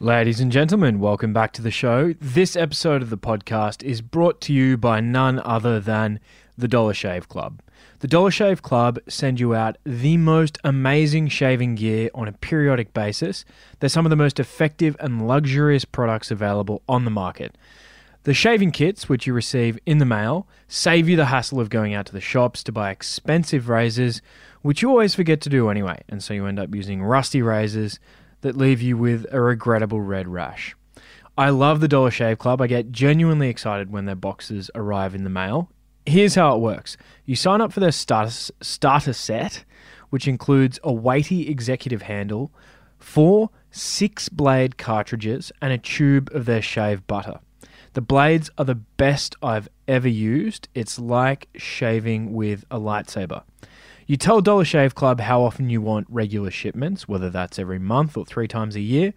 Ladies and gentlemen, welcome back to the show. This episode of the podcast is brought to you by none other than the Dollar Shave Club. The Dollar Shave Club send you out the most amazing shaving gear on a periodic basis. They're some of the most effective and luxurious products available on the market. The shaving kits, which you receive in the mail, save you the hassle of going out to the shops to buy expensive razors, which you always forget to do anyway, and so you end up using rusty razors that leave you with a regrettable red rash. I love the Dollar Shave Club. I get genuinely excited when their boxes arrive in the mail. Here's how it works you sign up for their starter, starter set, which includes a weighty executive handle, four six blade cartridges, and a tube of their shave butter. The blades are the best I've ever used. It's like shaving with a lightsaber. You tell Dollar Shave Club how often you want regular shipments, whether that's every month or three times a year,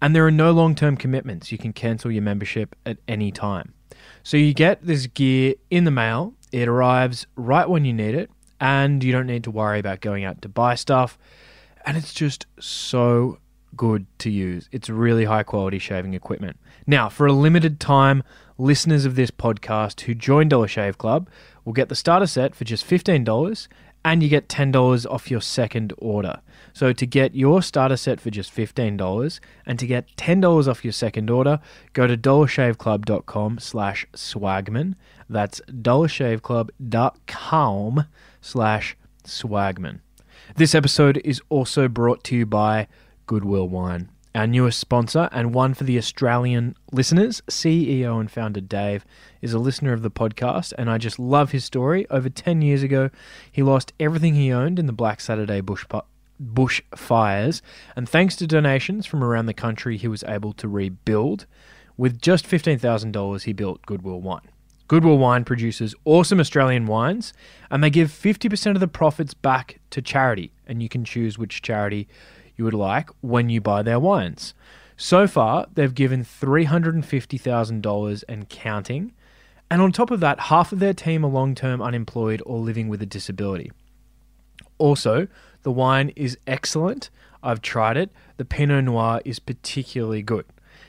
and there are no long term commitments. You can cancel your membership at any time. So you get this gear in the mail, it arrives right when you need it, and you don't need to worry about going out to buy stuff. And it's just so good to use. It's really high quality shaving equipment. Now, for a limited time, listeners of this podcast who join Dollar Shave Club will get the starter set for just $15 and you get $10 off your second order. So to get your starter set for just $15 and to get $10 off your second order, go to dollarshaveclub.com slash swagman. That's dollarshaveclub.com slash swagman. This episode is also brought to you by Goodwill Wine our newest sponsor and one for the Australian listeners. CEO and founder Dave is a listener of the podcast, and I just love his story. Over 10 years ago, he lost everything he owned in the Black Saturday bush, bush fires, and thanks to donations from around the country, he was able to rebuild. With just $15,000, he built Goodwill Wine. Goodwill Wine produces awesome Australian wines, and they give 50% of the profits back to charity, and you can choose which charity you would like when you buy their wines. So far, they've given $350,000 and counting. And on top of that, half of their team are long term unemployed or living with a disability. Also, the wine is excellent. I've tried it. The Pinot Noir is particularly good.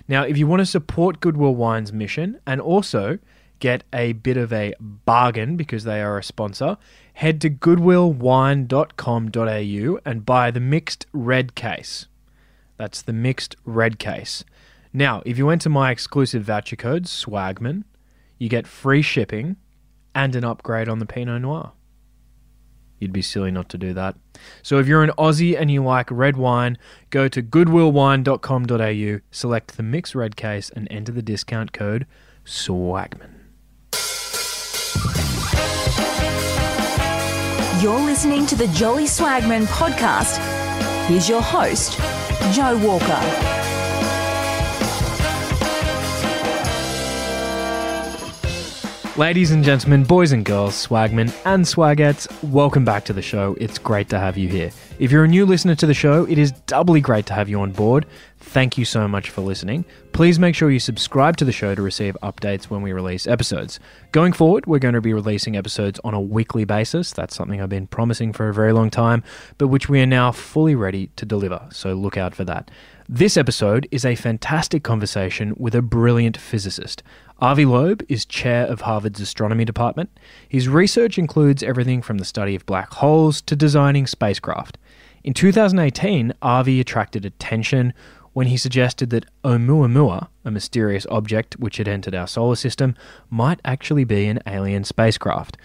Now, if you want to support Goodwill Wine's mission and also get a bit of a bargain because they are a sponsor, head to goodwillwine.com.au and buy the mixed red case. That's the mixed red case. Now, if you enter my exclusive voucher code, SWAGMAN, you get free shipping and an upgrade on the Pinot Noir. You'd be silly not to do that. So if you're an Aussie and you like red wine, go to goodwillwine.com.au, select the mixed red case, and enter the discount code SWAGMAN. You're listening to the Jolly Swagman podcast. Here's your host, Joe Walker. Ladies and gentlemen, boys and girls, swagmen and swagettes, welcome back to the show. It's great to have you here. If you're a new listener to the show, it is doubly great to have you on board. Thank you so much for listening. Please make sure you subscribe to the show to receive updates when we release episodes. Going forward, we're going to be releasing episodes on a weekly basis. That's something I've been promising for a very long time, but which we are now fully ready to deliver. So look out for that. This episode is a fantastic conversation with a brilliant physicist. Avi Loeb is chair of Harvard's astronomy department. His research includes everything from the study of black holes to designing spacecraft. In 2018, Avi attracted attention when he suggested that Oumuamua, a mysterious object which had entered our solar system, might actually be an alien spacecraft.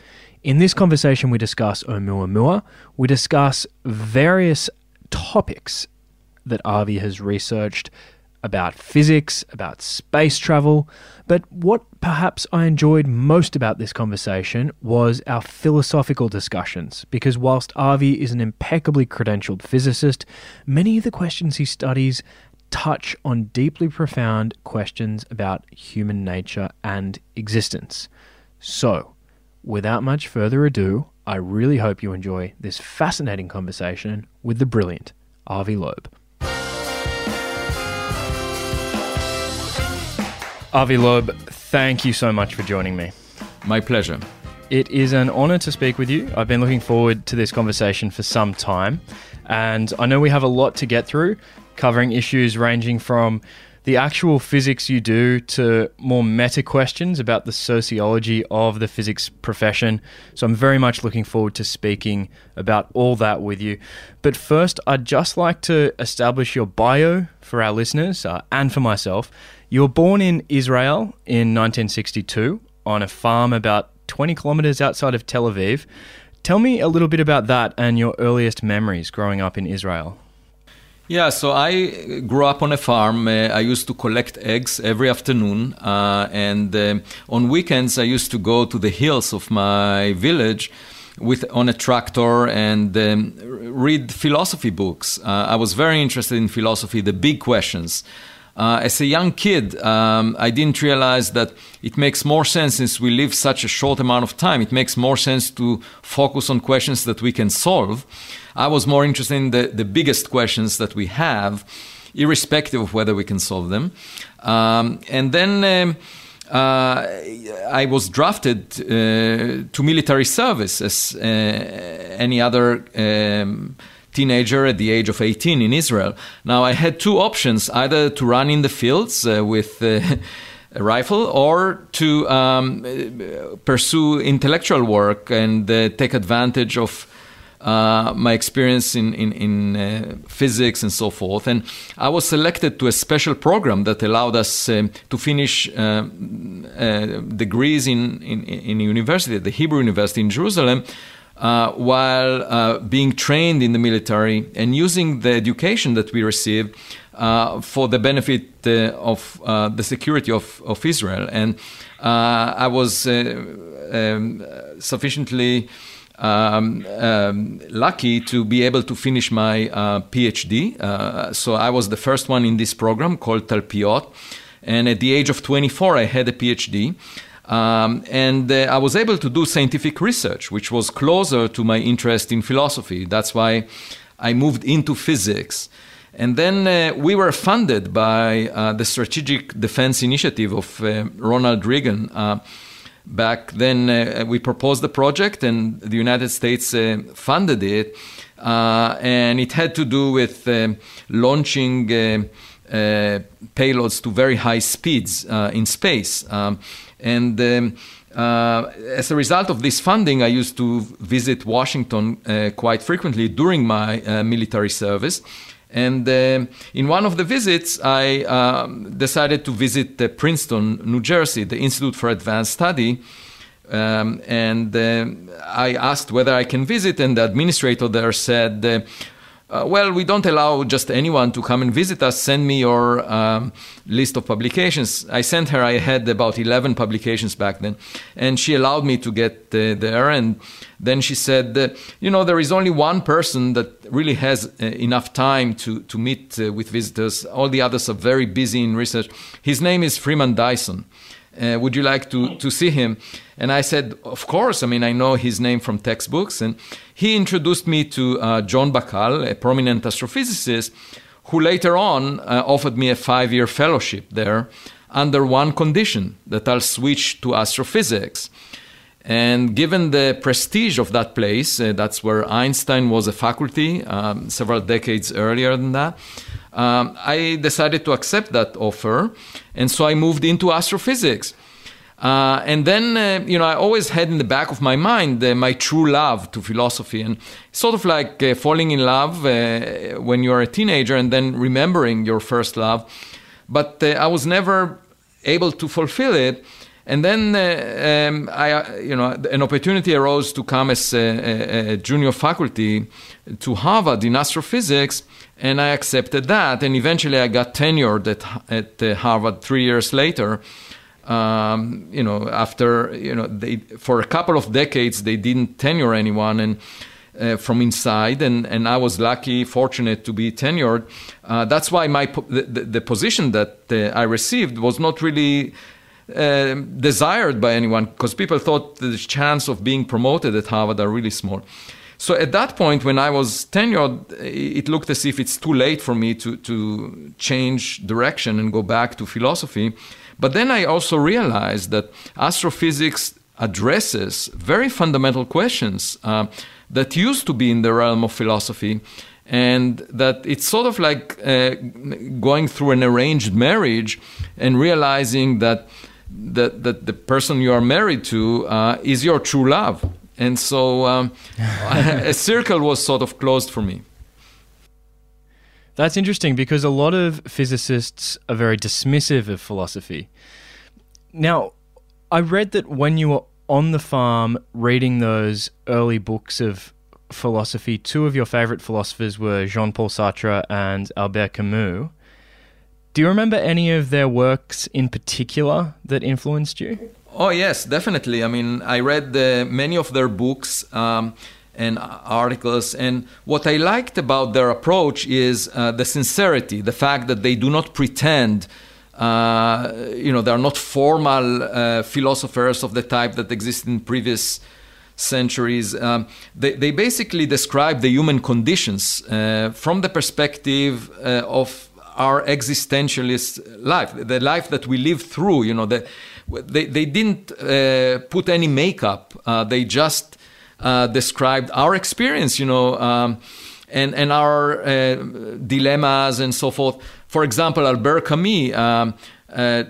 In this conversation, we discuss Oumuamua, we discuss various topics that Avi has researched about physics, about space travel, but what perhaps I enjoyed most about this conversation was our philosophical discussions, because whilst Avi is an impeccably credentialed physicist, many of the questions he studies touch on deeply profound questions about human nature and existence. So, without much further ado, I really hope you enjoy this fascinating conversation with the brilliant Avi Loeb. Avi Loeb, thank you so much for joining me. My pleasure. It is an honor to speak with you. I've been looking forward to this conversation for some time, and I know we have a lot to get through, covering issues ranging from the actual physics you do to more meta questions about the sociology of the physics profession. So I'm very much looking forward to speaking about all that with you. But first, I'd just like to establish your bio for our listeners uh, and for myself. You were born in Israel in 1962 on a farm about 20 kilometers outside of Tel Aviv. Tell me a little bit about that and your earliest memories growing up in Israel. Yeah, so I grew up on a farm. Uh, I used to collect eggs every afternoon, uh, and uh, on weekends I used to go to the hills of my village with on a tractor and um, read philosophy books. Uh, I was very interested in philosophy, the big questions. Uh, as a young kid, um, I didn't realize that it makes more sense since we live such a short amount of time. It makes more sense to focus on questions that we can solve. I was more interested in the, the biggest questions that we have, irrespective of whether we can solve them. Um, and then um, uh, I was drafted uh, to military service as uh, any other. Um, teenager at the age of 18 in Israel. Now, I had two options either to run in the fields uh, with uh, a rifle or to um, pursue intellectual work and uh, take advantage of. Uh, my experience in in, in uh, physics and so forth, and I was selected to a special program that allowed us um, to finish um, uh, degrees in, in in university, the Hebrew University in Jerusalem, uh, while uh, being trained in the military and using the education that we received uh, for the benefit uh, of uh, the security of, of Israel. And uh, I was um, sufficiently um, um, lucky to be able to finish my PhD. so I was the first one in this program called Talpiot. And at the age of 24, I had a PhD. Um, and uh, I was able to do scientific research, which was closer to my interest in philosophy. That's why I moved into physics. And then uh, we were funded by uh, the Strategic Defense Initiative of uh, Ronald Reagan. Uh, back then, uh, we proposed the project, and the United States funded it. and it had to do with launching payloads to very high speeds in space. Um, and um, uh, as a result of this funding, I used to visit Washington uh, quite frequently during my uh, military service. And uh, in one of the visits, I um, decided to visit uh, Princeton, New Jersey, the Institute for Advanced Study. Um, and uh, I asked whether I can visit, and the administrator there said, uh, well, we don't allow just anyone to come and visit us. Send me your um, list of publications. I sent her, I had about 11 publications back then. And she allowed me to get uh, there. And then she said, uh, you know, there is only one person that really has uh, enough time to, to meet uh, with visitors. All the others are very busy in research. His name is Freeman Dyson. Uh, would you like to, to see him? And I said, Of course. I mean, I know his name from textbooks. And he introduced me to uh, John Bahcall, a prominent astrophysicist, who later on uh, offered me a five year fellowship there under one condition that I'll switch to astrophysics. And given the prestige of that place, uh, that's where Einstein was a faculty um, several decades earlier than that, um, I decided to accept that offer. And so I moved into astrophysics. Uh, and then, uh, you know, I always had in the back of my mind uh, my true love to philosophy, and sort of like uh, falling in love uh, when you're a teenager and then remembering your first love. But uh, I was never able to fulfill it. And then, um, I, you know, an opportunity arose to come as a, a, junior faculty to Harvard in astrophysics, and I accepted that. And eventually, I got tenured at, at Harvard three years later um, you know, after you know, they for a couple of decades they didn't tenure anyone and. Uh, from inside, and, and I was lucky, fortunate to be tenured. Uh, that's why my po- the, the, position that uh, I received was not really uh, desired by anyone because people thought the chance of being promoted at Harvard are really small. So at that point, when I was tenured, it looked as if it's too late for me to, to change direction and go back to philosophy. But then I also realized that astrophysics addresses very fundamental questions uh, that used to be in the realm of philosophy. and that it's sort of like uh, going through an arranged marriage and realizing that that, that the person you are married to uh, is your true love. And so um, a circle was sort of closed for me. That's interesting because a lot of physicists are very dismissive of philosophy. Now, I read that when you were on the farm reading those early books of philosophy, two of your favorite philosophers were Jean Paul Sartre and Albert Camus. Do you remember any of their works in particular that influenced you? Oh, yes, definitely. I mean, I read uh, many of their books. Um, and articles. And what I liked about their approach is uh, the sincerity, the fact that they do not pretend. Uh, you know, they are not formal uh, philosophers of the type that exist in previous centuries. Um, they, they, basically describe the human conditions uh, from the perspective uh, of our existentialist life, the life that we live through. You know, the, they, they didn't uh, put any makeup. they just uh, described our experience, you know, um, and and our uh, dilemmas and so forth. For example, Albert Camus. Um, uh,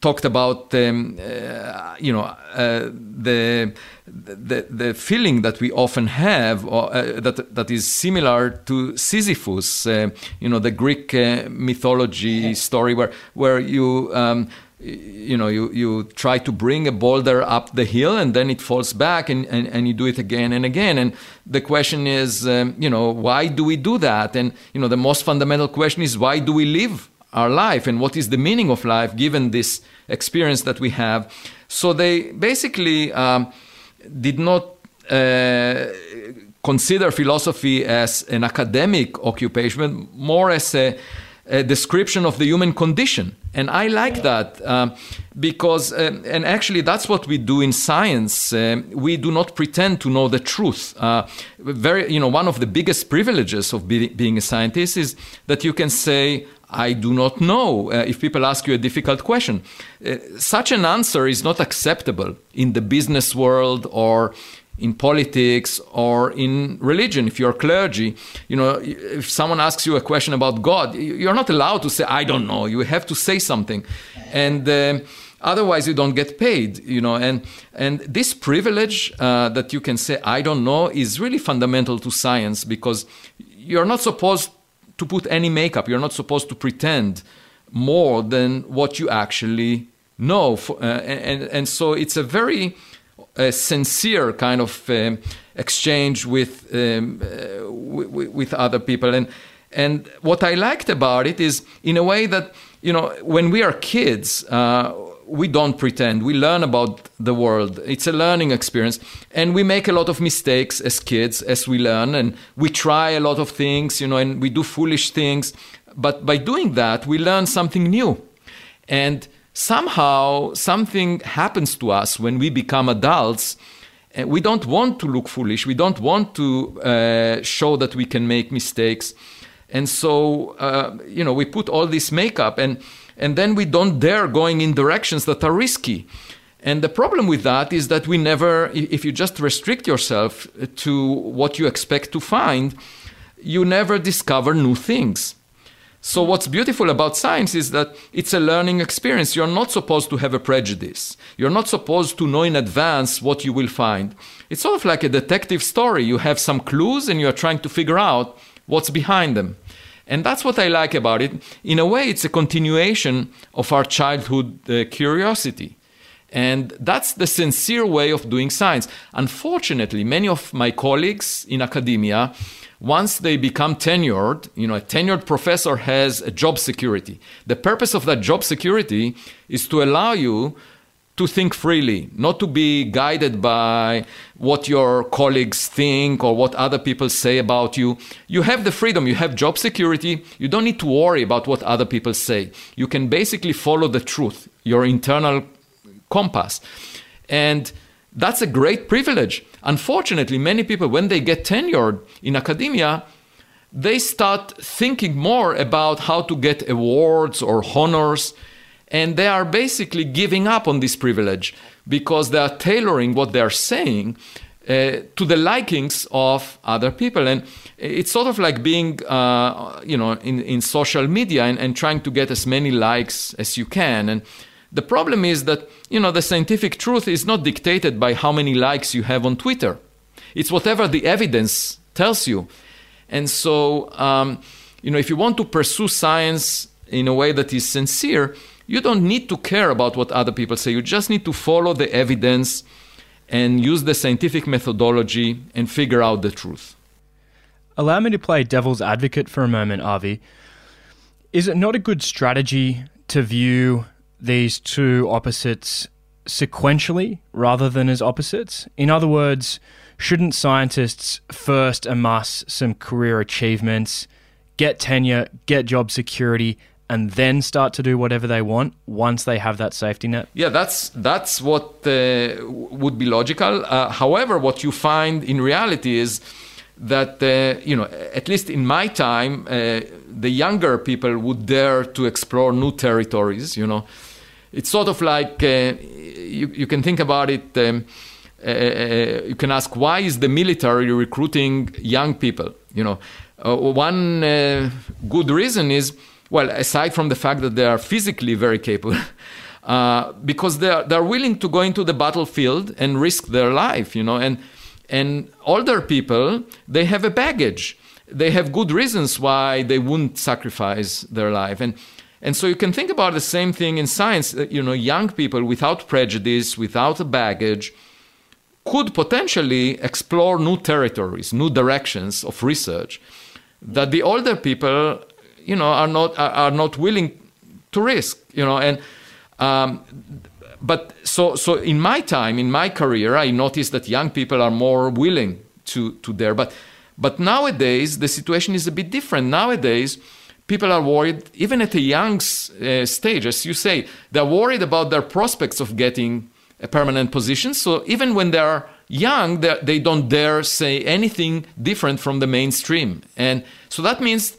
talked about um, uh, you know uh, the, the the feeling that we often have or, uh, that that is similar to Sisyphus you know the Greek mythology story where where you um, you know you, you try to bring a boulder up the hill and then it falls back and, and, and you do it again and again. And the question is um, you know why do we do that? And you know the most fundamental question is why do we live our life and what is the meaning of life given this experience that we have? So they basically um, did not uh, consider philosophy as an academic occupation more as a a description of the human condition. And I like that um, because, uh, and actually, that's what we do in science. Uh, we do not pretend to know the truth. Uh, very, you know, one of the biggest privileges of be- being a scientist is that you can say, I do not know. Uh, if people ask you a difficult question, uh, such an answer is not acceptable in the business world or in politics or in religion. If you're clergy you know if someone asks you a question about god you're not allowed to say i don't know. You have to say something. And uh, otherwise you don't get paid you know. And and this privilege uh, that you can say i don't know is really fundamental to science because you're not supposed to put any makeup. You're not supposed to pretend more than what you actually know. Uh, and and so it's a very a sincere kind of um, exchange with, um, uh, with other people. And and what I liked about it is, in a way that you know, when we are kids. Uh, we don't pretend. We learn about the world. It's a learning experience. And we make a lot of mistakes as kids as we learn. And we try a lot of things, you know, and we do foolish things. But by doing that, we learn something new. And somehow something happens to us when we become adults. We don't want to look foolish. We don't want to uh, show that we can make mistakes. And so, uh, you know, we put all this makeup and, and then we don't dare going in directions that are risky. And the problem with that is that we never, if you just restrict yourself to what you expect to find, you never discover new things. So, what's beautiful about science is that it's a learning experience. You're not supposed to have a prejudice. You're not supposed to know in advance what you will find. It's sort of like a detective story. You have some clues and you're trying to figure out what's behind them. And that's what I like about it. In a way, it's a continuation of our childhood uh, curiosity. And that's the sincere way of doing science. Unfortunately, many of my colleagues in academia once they become tenured, you know, a tenured professor has a job security. The purpose of that job security is to allow you to think freely, not to be guided by what your colleagues think or what other people say about you. You have the freedom, you have job security, you don't need to worry about what other people say. You can basically follow the truth, your internal compass. And that's a great privilege. Unfortunately, many people, when they get tenured in academia, they start thinking more about how to get awards or honors, and they are basically giving up on this privilege because they are tailoring what they are saying uh, to the likings of other people. And it's sort of like being, uh, you know, in, in social media and, and trying to get as many likes as you can. And the problem is that, you know, the scientific truth is not dictated by how many likes you have on Twitter. It's whatever the evidence tells you. And so, um, you know, if you want to pursue science in a way that is sincere, you don't need to care about what other people say. You just need to follow the evidence and use the scientific methodology and figure out the truth. Allow me to play devil's advocate for a moment, Avi. Is it not a good strategy to view these two opposites sequentially rather than as opposites? In other words, shouldn't scientists first amass some career achievements, get tenure, get job security, and then start to do whatever they want once they have that safety net? Yeah, that's that's what uh, would be logical. Uh, however, what you find in reality is that uh, you know, at least in my time, uh, the younger people would dare to explore new territories. You know, it's sort of like uh, you, you can think about it. Um, uh, you can ask why is the military recruiting young people? You know, one good reason is well, aside from the fact that they are physically very capable, uh, because they are, they're willing to go into the battlefield and risk their life, you know, and and older people they have a baggage, they have good reasons why they wouldn't sacrifice their life, and and so you can think about the same thing in science. You know, young people without prejudice, without a baggage, could potentially explore new territories, new directions of research that the older people you know are not are, not willing to risk you know and um, but so so in my time in my career i noticed that young people are more willing to to dare but but nowadays the situation is a bit different. Nowadays people are worried even at a young uh, stage as you say they're worried about their prospects of getting a permanent position. So even when they're young they, they don't dare say anything different from the mainstream. And so that means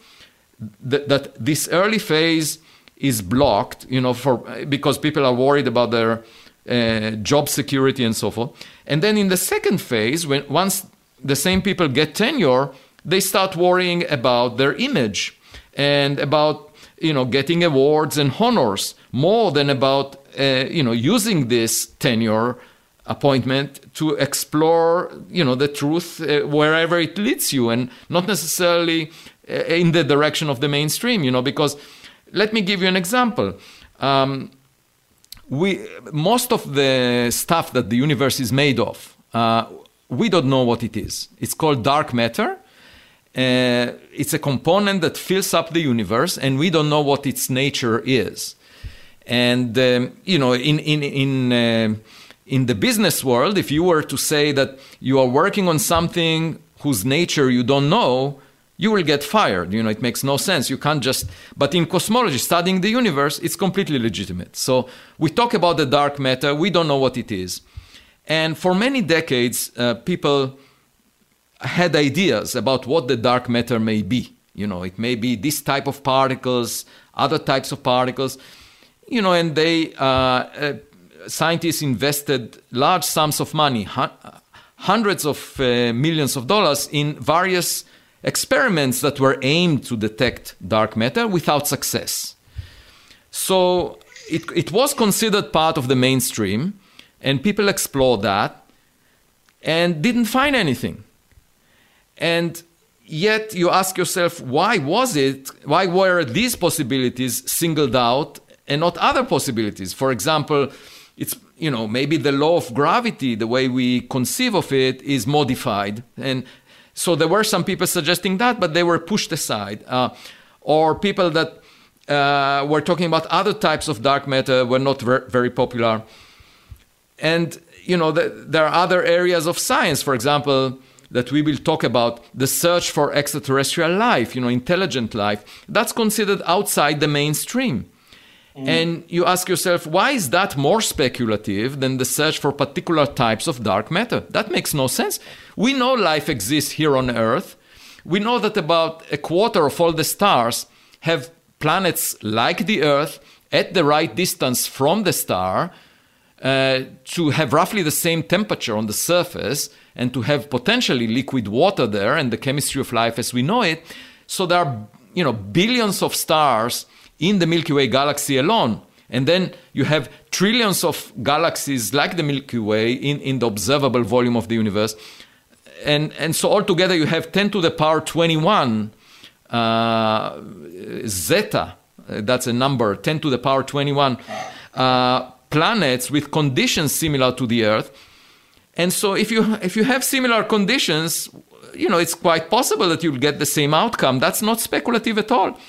that, that this early phase is blocked, you know, for because people are worried about their uh, job security and so forth. And then in the second phase, when once the same people get tenure, they start worrying about their image and about you know getting awards and honors more than about uh, you know using this tenure appointment to explore you know the truth uh, wherever it leads you and not necessarily uh, in the direction of the mainstream, you know, because let me give you an example. Um, we, most of the stuff that the universe is made of, uh, we don't know what it is. It's called dark matter. Uh, it's a component that fills up the universe, and we don't know what its nature is. And um, you know, in in in uh, in the business world, if you were to say that you are working on something whose nature you don't know, you will get fired. You know, it makes no sense. You can't just. But in cosmology, studying the universe, it's completely legitimate. So we talk about the dark matter. We don't know what it is, and for many decades, uh, people had ideas about what the dark matter may be. You know, it may be this type of particles, other types of particles. You know, and they uh, uh, scientists invested large sums of money, hundreds of uh, millions of dollars, in various experiments that were aimed to detect dark matter without success. So it, it was considered part of the mainstream, and people explored that and didn't find anything. And yet you ask yourself, why was it, why were these possibilities singled out and not other possibilities? For example, it's you know maybe the law of gravity the way we conceive of it is modified and so there were some people suggesting that, but they were pushed aside. Uh, or people that uh, were talking about other types of dark matter were not ver- very popular. And you know, the, there are other areas of science, for example, that we will talk about the search for extraterrestrial life, you know, intelligent life. That's considered outside the mainstream. Mm. And you ask yourself, why is that more speculative than the search for particular types of dark matter? That makes no sense. We know life exists here on Earth. We know that about a quarter of all the stars have planets like the Earth at the right distance from the star. uh, to have roughly the same temperature on the surface and to have potentially liquid water there and the chemistry of life as we know it. So there are you know billions of stars in the Milky Way galaxy alone. And then you have trillions of galaxies like the Milky Way in, in the observable volume of the universe. And, and so altogether you have 10 to the power 21 uh, zetta, that's a number, 10 to the power 21 uh, planets with conditions similar to the Earth. And so if you if you have similar conditions, you know, it's quite possible that you'll get the same outcome. That's not speculative at all.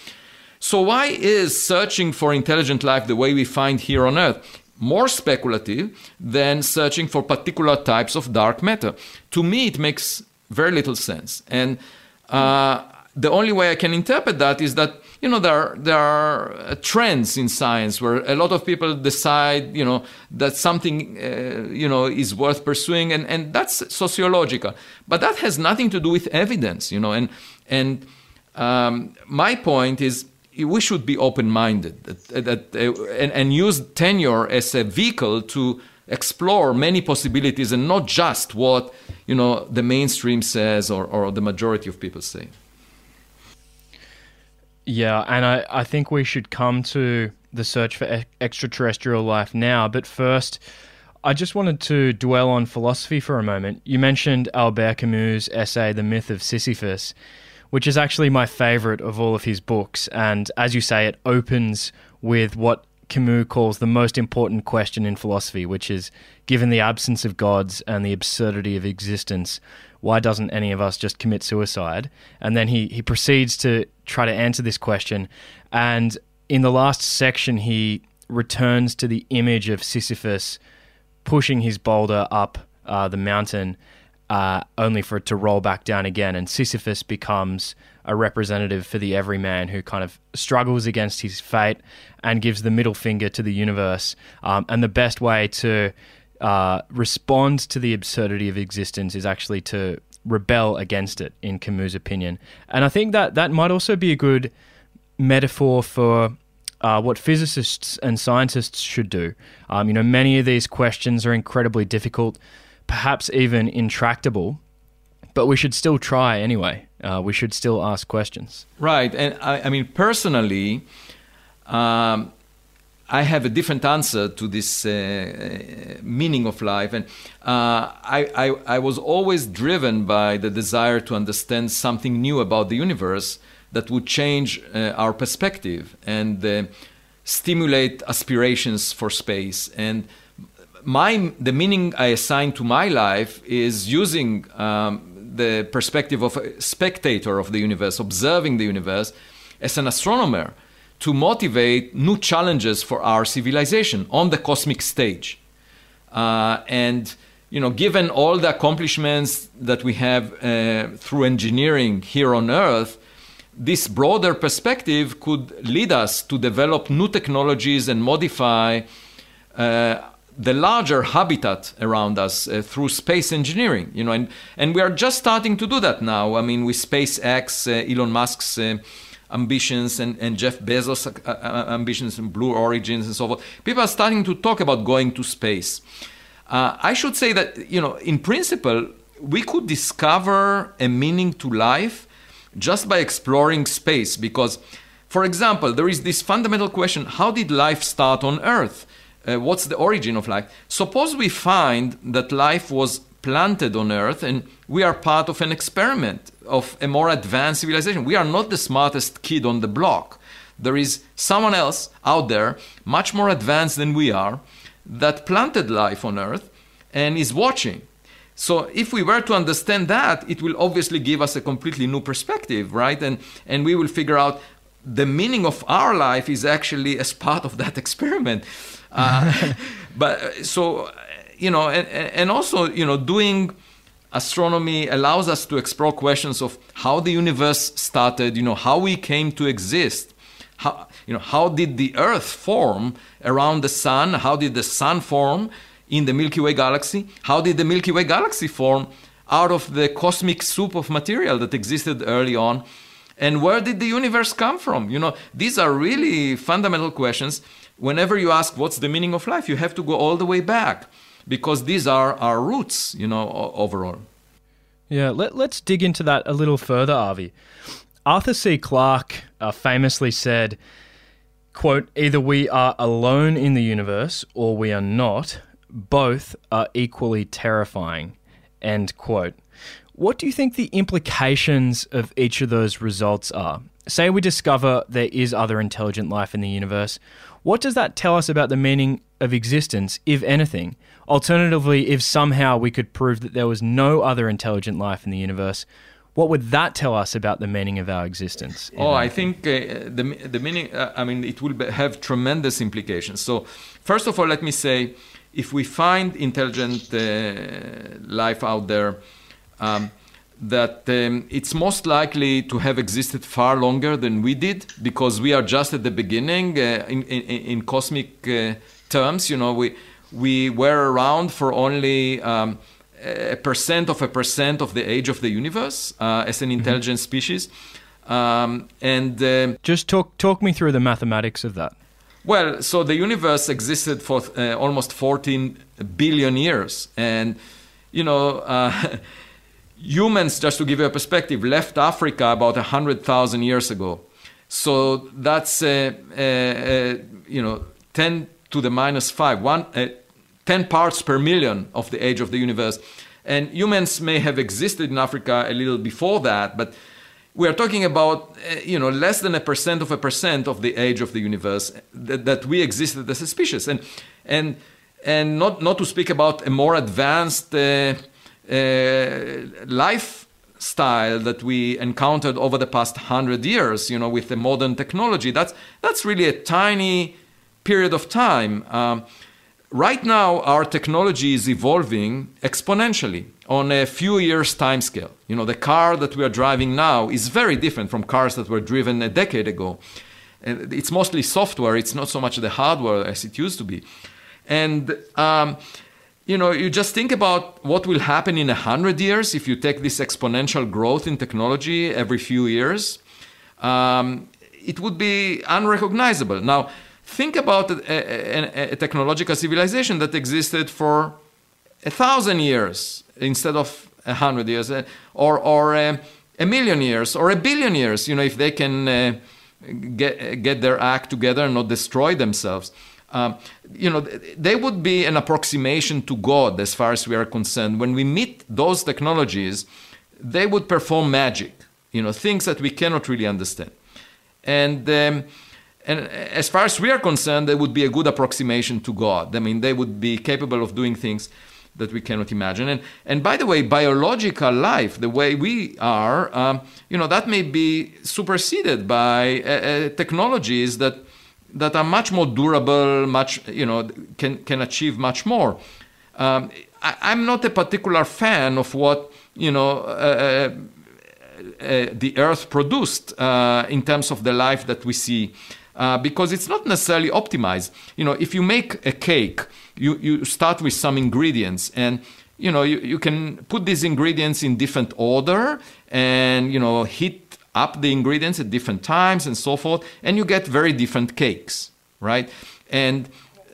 So why is searching for intelligent life the way we find here on Earth more speculative than searching for particular types of dark matter? To me, it makes very little sense. And uh, the only way I can interpret that is that you know there are, there are uh, trends in science where a lot of people decide you know that something uh, you know is worth pursuing and and that's sociological but that has nothing to do with evidence you know and and um, my point is we should be open-minded that, that uh, and, and use tenure as a vehicle to explore many possibilities and not just what you know the mainstream says or, or the majority of people say yeah, and I, I think we should come to the search for e- extraterrestrial life now. But first, I just wanted to dwell on philosophy for a moment. You mentioned Albert Camus' essay, The Myth of Sisyphus, which is actually my favorite of all of his books. And as you say, it opens with what Camus calls the most important question in philosophy, which is given the absence of gods and the absurdity of existence, why doesn't any of us just commit suicide? And then he, he proceeds to try to answer this question. And in the last section, he returns to the image of Sisyphus pushing his boulder up uh, the mountain, uh, only for it to roll back down again. And Sisyphus becomes a representative for the everyman who kind of struggles against his fate and gives the middle finger to the universe. Um, and the best way to uh, respond to the absurdity of existence is actually to rebel against it, in Camus' opinion. And I think that that might also be a good metaphor for uh, what physicists and scientists should do. Um, you know, many of these questions are incredibly difficult, perhaps even intractable, but we should still try anyway. Uh, we should still ask questions. Right. And I, I mean, personally, um, I have a different answer to this uh, meaning of life. And uh, I, I, I, was always driven by the desire to understand something new about the universe that would change uh, our perspective and uh, stimulate aspirations for space. And my, the meaning I assign to my life is using um, the perspective of a spectator of the universe, observing the universe as an astronomer to motivate new challenges for our civilization on the cosmic stage. Uh, and you know, given all the accomplishments that we have uh, through engineering here on Earth, this broader perspective could lead us to develop new technologies and modify uh, the larger habitat around us uh, through space engineering. You know, and, and we are just starting to do that now. I mean, with SpaceX, uh, Elon Musk's uh, ambitions and, and Jeff Bezos' uh, uh, ambitions and Blue Origins and so forth. People are starting to talk about going to space. Uh, I should say that, you know, in principle, we could discover a meaning to life just by exploring space because, for example, there is this fundamental question how did life start on Earth? Uh, what's the origin of life? Suppose we find that life was planted on Earth and we are part of an experiment of a more advanced civilization. We are not the smartest kid on the block. There is someone else out there, much more advanced than we are, that planted life on Earth and is watching. So if we were to understand that, it will obviously give us a completely new perspective, right? And and we will figure out the meaning of our life is actually as part of that experiment. Uh, but so you know, and, and also you know, doing astronomy allows us to explore questions of how the universe started, you know, how we came to exist. How, you know, how did the Earth form around the sun? How did the sun form in the Milky Way galaxy? How did the Milky Way galaxy form out of the cosmic soup of material that existed early on? And where did the universe come from? You know, these are really fundamental questions whenever you ask what's the meaning of life, you have to go all the way back because these are our roots, you know, overall. Yeah, let, let's dig into that a little further, Avi. Arthur C. Clarke uh, famously said, quote, either we are alone in the universe or we are not. Both are equally terrifying, end quote. What do you think the implications of each of those results are? Say we discover there is other intelligent life in the universe. What does that tell us about the meaning of existence, if anything? Alternatively, if somehow we could prove that there was no other intelligent life in the universe, what would that tell us about the meaning of our existence? Oh, I think uh, the, the meaning, uh, I mean, it will have tremendous implications. So, first of all, let me say if we find intelligent uh, life out there, um, that um, it's most likely to have existed far longer than we did because we are just at the beginning uh, in, in, in, cosmic uh, terms. You know, we, we were around for only. Um, a percent of a percent of the age of the universe uh, as an mm-hmm. intelligent mm-hmm. species. Um, and uh, just talk talk me through the mathematics of that. Well, so the universe existed for uh, almost 14 billion years, and you know. Uh, humans, just to give you a perspective, left Africa about 100,000 years ago. So that's, uh, uh, you know, 10 to the minus 5, one, 10 parts per million of the age of the universe. And humans may have existed in Africa a little before that, but we are talking about uh, you know less than a percent of a percent of the age of the universe that, that we existed as a species, and and and not not to speak about a more advanced uh, uh, lifestyle that we encountered over the past hundred years. You know, with the modern technology, that's that's really a tiny period of time. Um, Right now, our technology is evolving exponentially on a few years time scale. You know, the car that we are driving now is very different from cars that were driven a decade ago. It's mostly software, it's not so much the hardware as it used to be. And, um, you know, you just think about what will happen in a hundred years if you take this exponential growth in technology every few years. Um, it would be unrecognizable. Now, Think about a, a, a, technological civilization that existed for a thousand years instead of a hundred years, uh, or, or uh, a million years, or a billion years, you know, if they can uh, get, get their act together and not destroy themselves. Um, you know, they would be an approximation to God as far as we are concerned. When we meet those technologies, they would perform magic, you know, things that we cannot really understand. And um, and as far as we are concerned, they would be a good approximation to God. I mean, they would be capable of doing things that we cannot imagine. And, and by the way, biological life, the way we are, um, you know, that may be superseded by uh, uh, technologies that that are much more durable, much you know, can can achieve much more. Um, I, am not a particular fan of what you know. Uh, uh, uh the earth produced uh, in terms of the life that we see uh, because it's not necessarily optimized. You know, if you make a cake, you, you start with some ingredients and you know you, you can put these ingredients in different order and you know heat up the ingredients at different times and so forth and you get very different cakes right and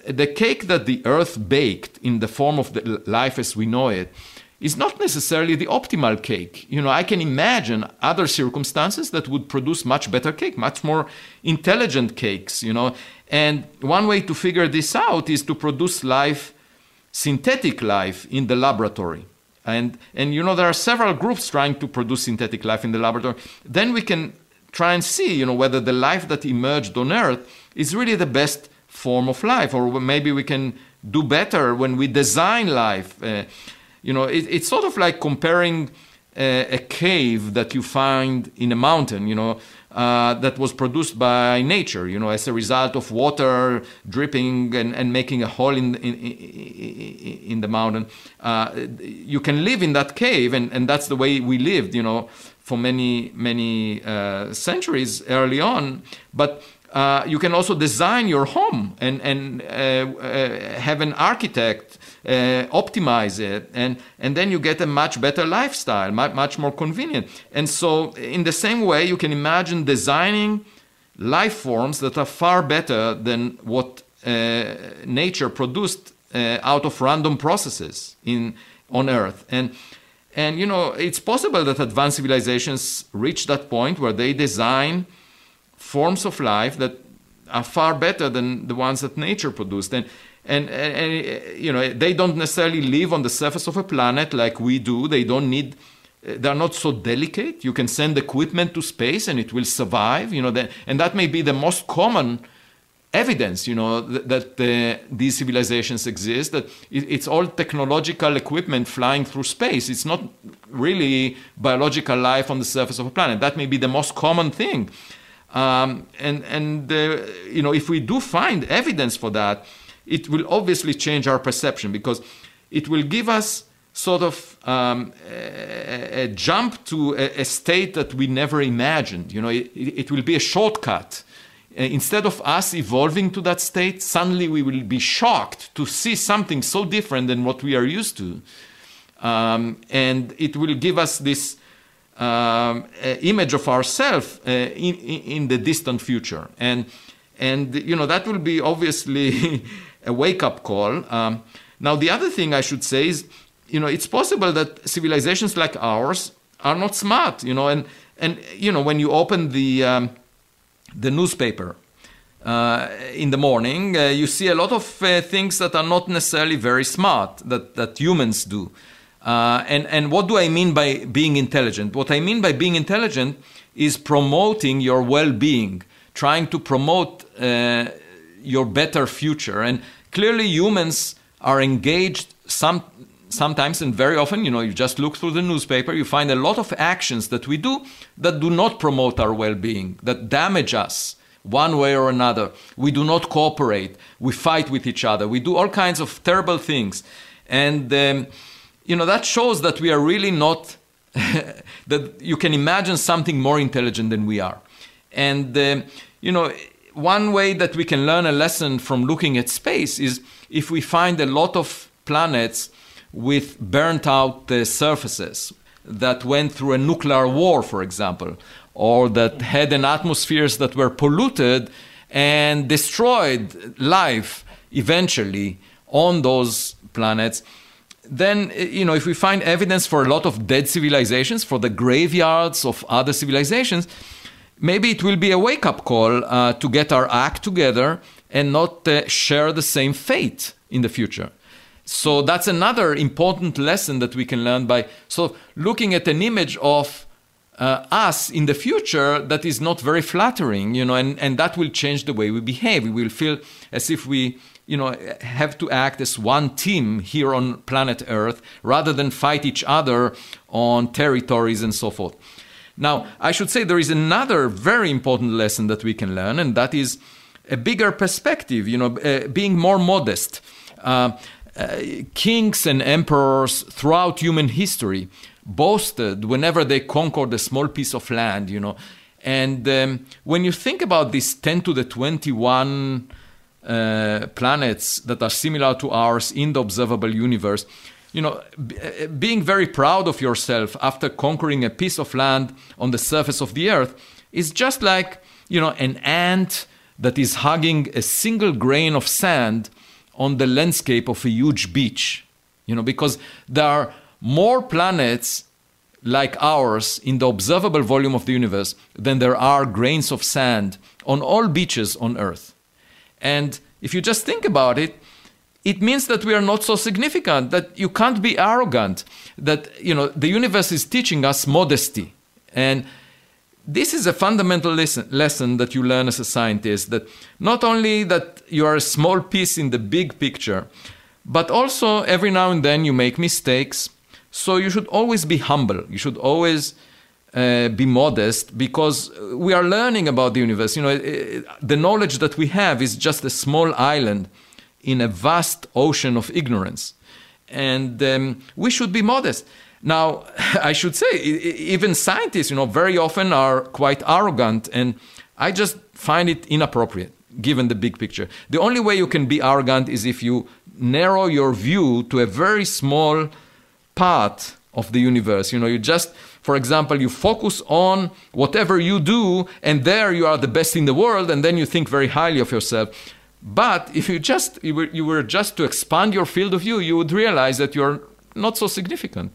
the cake that the earth baked in the form of the life as we know it is not necessarily the optimal cake. You know, I can imagine other circumstances that would produce much better cake, much more intelligent cakes, you know. And one way to figure this out is to produce life, synthetic life in the laboratory. And, and you know, there are several groups trying to produce synthetic life in the laboratory. Then we can try and see, you know, whether the life that emerged on Earth is really the best form of life, or maybe we can do better when we design life. Uh, you know, it, it's sort of like comparing a, a, cave that you find in a mountain, you know, uh, that was produced by nature, you know, as a result of water dripping and, and making a hole in, in, in the mountain. Uh, you can live in that cave, and, and that's the way we lived, you know, for many, many uh, centuries early on. But uh, you can also design your home and, and uh, uh, have an architect optimize it, and, and then you get a much better lifestyle, much, much more convenient. And so, in the same way, you can imagine designing life forms that are far better than what uh, nature produced uh, out of random processes in on Earth. And and you know, it's possible that advanced civilizations reach that point where they design forms of life that are far better than the ones that nature produced. And and, and, and you know, they don't necessarily live on the surface of a planet like we do. They don't need they're not so delicate. You can send equipment to space and it will survive. You know, and that may be the most common evidence. You know that, that uh, these civilizations exist. That it, it's all technological equipment flying through space. It's not really biological life on the surface of a planet. That may be the most common thing. Um, and and uh, you know, if we do find evidence for that, it will obviously change our perception because it will give us sort of um, a, a, jump to a, a, state that we never imagined. You know, it, it will be a shortcut. Uh, instead of us evolving to that state, suddenly we will be shocked to see something so different than what we are used to. Um, and it will give us this um, uh, image of ourselves uh, in, in, the distant future. And, and, you know, that will be obviously a wake up call. Um, now, the other thing I should say is you know, it's possible that civilizations like ours are not smart, you know, and, and you know, when you open the, um, the newspaper uh, in the morning, uh, you see a lot of uh, things that are not necessarily very smart that, that humans do. Uh, and, and what do I mean by being intelligent? What I mean by being intelligent is promoting your well being, trying to promote uh, your better future. And clearly, humans are engaged some sometimes and very often, you know, you just look through the newspaper, you find a lot of actions that we do that do not promote our well being, that damage us one way or another. We do not cooperate, we fight with each other, we do all kinds of terrible things. And, um, you know, that shows that we are really not, that you can imagine something more intelligent than we are. And, um, you know, one way that we can learn a lesson from looking at space is if we find a lot of planets with burnt out uh, surfaces that went through a nuclear war, for example, or that had an atmospheres that were polluted and destroyed life eventually on those planets then you know if we find evidence for a lot of dead civilizations for the graveyards of other civilizations maybe it will be a wake-up call uh, to get our act together and not uh, share the same fate in the future so that's another important lesson that we can learn by so looking at an image of uh, us in the future that is not very flattering, you know, and, and that will change the way we behave. We will feel as if we, you know, have to act as one team here on planet Earth rather than fight each other on territories and so forth. Now, I should say there is another very important lesson that we can learn, and that is a bigger perspective, you know, uh, being more modest. Uh, uh, kings and emperors throughout human history boasted whenever they conquered a small piece of land, you know. And um, when you think about these 10 to the 21 uh, planets that are similar to ours in the observable universe, you know, b- uh, being very proud of yourself after conquering a piece of land on the surface of the earth is just like, you know, an ant that is hugging a single grain of sand on the landscape of a huge beach. You know, because there are more planets like ours in the observable volume of the universe than there are grains of sand on all beaches on Earth. And if you just think about it, it means that we are not so significant, that you can't be arrogant, that you know the universe is teaching us modesty. And this is a fundamental lesson, lesson that you learn as a scientist that not only that you are a small piece in the big picture but also every now and then you make mistakes. So you should always be humble. You should always uh, be modest because we are learning about the universe. You know the knowledge that we have is just a small island in a vast ocean of ignorance and um, we should be modest now, I should say, even scientists, you know, very often are quite arrogant, and I just find it inappropriate given the big picture. The only way you can be arrogant is if you narrow your view to a very small part of the universe. You know, you just, for example, you focus on whatever you do, and there you are the best in the world, and then you think very highly of yourself. But if you just you were, you were just to expand your field of view, you would realize that you're not so significant.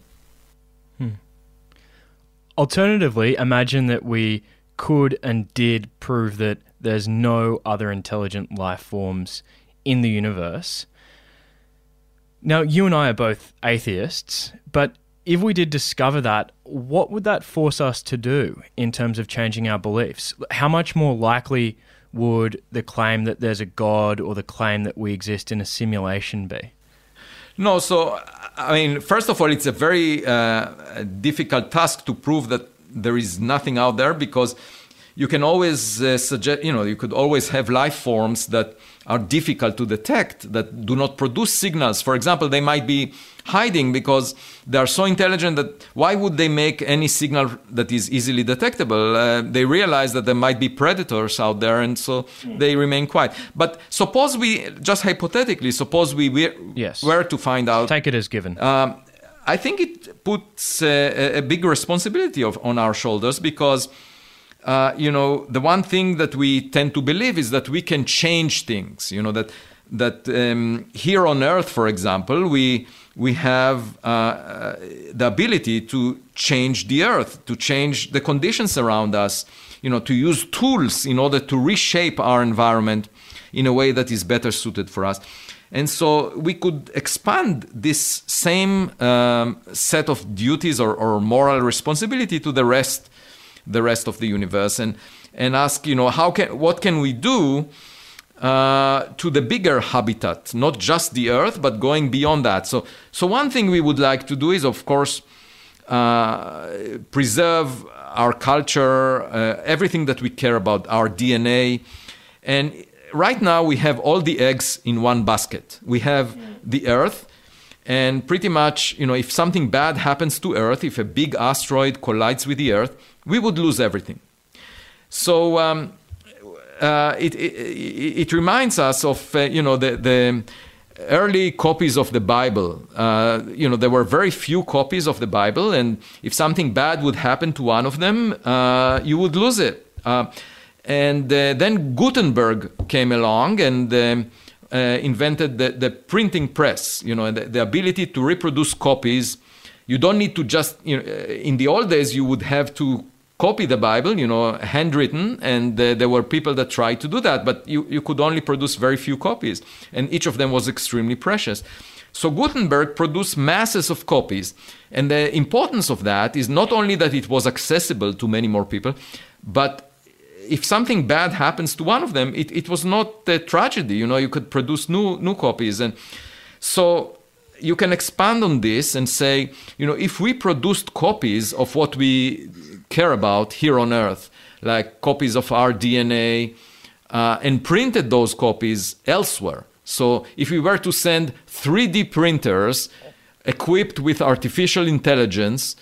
Hmm. Alternatively, imagine that we could and did prove that there's no other intelligent life forms in the universe. Now, you and I are both atheists, but if we did discover that, what would that force us to do in terms of changing our beliefs? How much more likely would the claim that there's a God or the claim that we exist in a simulation be? No, so I mean, first of all, it's a very uh, difficult task to prove that there is nothing out there because you can always uh, suggest, you know, you could always have life forms that are difficult to detect, that do not produce signals. For example, they might be hiding because they are so intelligent that why would they make any signal that is easily detectable? Uh, they realize that there might be predators out there, and so they remain quiet. But suppose we, just hypothetically, suppose we were, Yes. were to find out. Take it as given. Um, I think it puts uh, a, a big responsibility of, on our shoulders because, uh, you know, the one thing that we tend to believe is that we can change things. You know that that um, here on Earth, for example, we we have uh, uh, the ability to change the Earth, to change the conditions around us. You know, to use tools in order to reshape our environment in a way that is better suited for us. And so we could expand this same um, set of duties or, or moral responsibility to the rest, the rest of the universe, and and ask, you know, how can what can we do uh, to the bigger habitat, not just the Earth, but going beyond that. So so one thing we would like to do is, of course, uh, preserve our culture, uh, everything that we care about, our DNA, and right now we have all the eggs in one basket. We have the Earth, and pretty much, you know, if something bad happens to Earth, if a big asteroid collides with the Earth, we would lose everything. So um, uh, it, it, it reminds us of, uh, you know, the, the early copies of the Bible. Uh, you know, there were very few copies of the Bible, and if something bad would happen to one of them, uh, you would lose it. Uh, and uh, then Gutenberg came along and um, invented the, the printing press, you know, the, the ability to reproduce copies. You don't need to just, you know, uh, in the old days, you would have to copy the Bible, you know, handwritten, and uh, there were people that tried to do that, but you, you could only produce very few copies, and each of them was extremely precious. So Gutenberg produced masses of copies, and the importance of that is not only that it was accessible to many more people, but if something bad happens to one of them, it, it was not a tragedy. You know, you could produce new new copies, and so you can expand on this and say, you know, if we produced copies of what we care about here on Earth, like copies of our DNA, uh, and printed those copies elsewhere. So if we were to send 3D printers equipped with artificial intelligence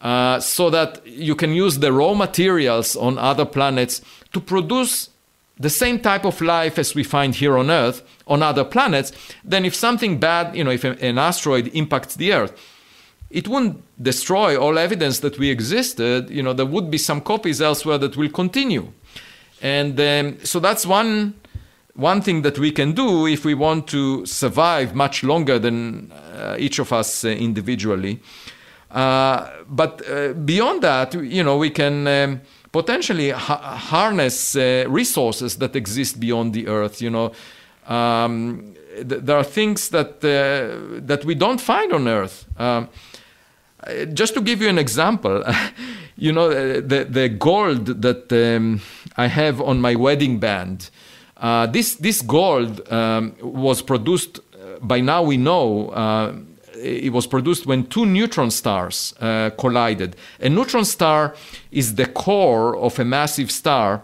uh, so that you can use the raw materials on other planets to produce the same type of life as we find here on Earth on other planets, then if something bad, you know, if an asteroid impacts the Earth, it wouldn't destroy all evidence that we existed. You know, there would be some copies elsewhere that will continue. And um, so that's one one thing that we can do if we want to survive much longer than uh, each of us uh, individually. Uh, but uh, beyond that, you know, we can um, potentially ha- harness uh, resources that exist beyond the Earth. You know, um, th- there are things that uh, that we don't find on Earth. Um, uh, just to give you an example, you know, the the gold that um, I have on my wedding band. Uh, this this gold um, was produced. By now, we know it was produced when two neutron stars uh, collided. A neutron star is the core of a massive star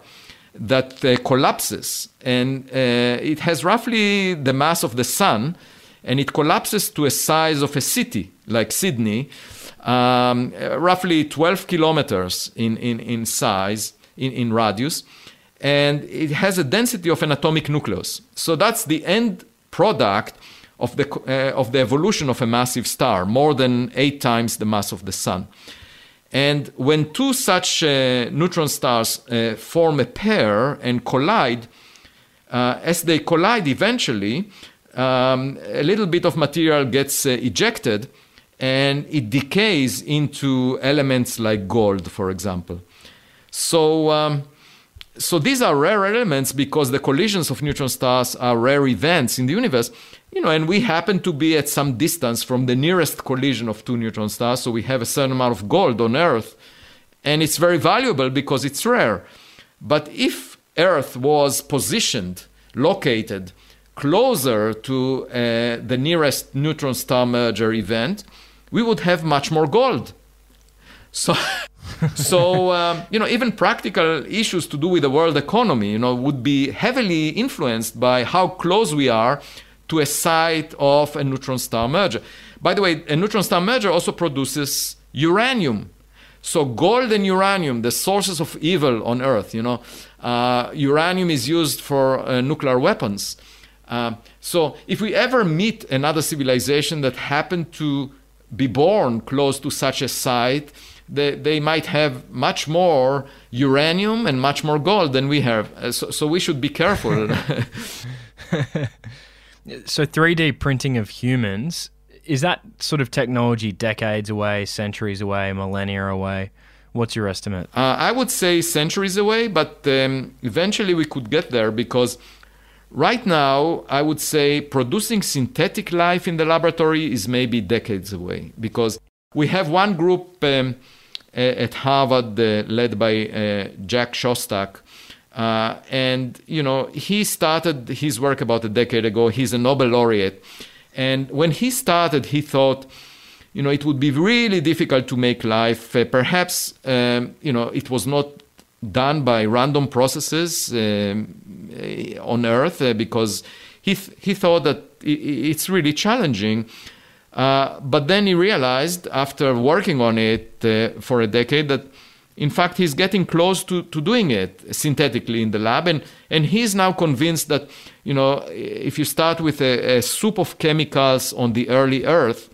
that uh, collapses, and uh, it has roughly the mass of the sun, and it collapses to a size of a city like Sydney, um, roughly 12 kilometers in, in, in size, in, in radius and it has a density of an atomic nucleus. So that's the end product of the, uh, of the evolution of a massive star, more than eight times the mass of the sun. And when two such uh, neutron stars uh, form a pair and collide, uh, as they collide eventually, um, a little bit of material gets uh, ejected and it decays into elements like gold, for example. So, um, so these are rare elements because the collisions of neutron stars are rare events in the universe. You know, and we happen to be at some distance from the nearest collision of two neutron stars, so we have a certain amount of gold on Earth, and it's very valuable because it's rare. But if Earth was positioned, located closer to uh, the nearest neutron star merger event, we would have much more gold. So, so um, you know, even practical issues to do with the world economy, you know, would be heavily influenced by how close we are to a site of a neutron star merger. By the way, a neutron star merger also produces uranium. So gold and uranium, the sources of evil on Earth, you know, uh, uranium is used for uh, nuclear weapons. Uh, so if we ever meet another civilization that happened to be born close to such a site, they, they might have much more uranium and much more gold than we have. Uh, so, so we should be careful. so 3D printing of humans is that sort of technology decades away, centuries away, millennia away? What's your estimate? Uh, I would say centuries away, but um, eventually we could get there because right now I would say producing synthetic life in the laboratory is maybe decades away because we have one group um, at Harvard uh, led by uh, Jack Szostak. Uh, and you know he started his work about a decade ago. He's a Nobel laureate, and when he started, he thought, you know, it would be really difficult to make life. Uh, perhaps, um, you know, it was not done by random processes um, uh, on Earth uh, because he, th- he thought that it's really challenging. Uh, but then he realized, after working on it uh, for a decade, that in fact he's getting close to, to doing it synthetically in the lab. And, and he's now convinced that, you know, if you start with a, a soup of chemicals on the early Earth,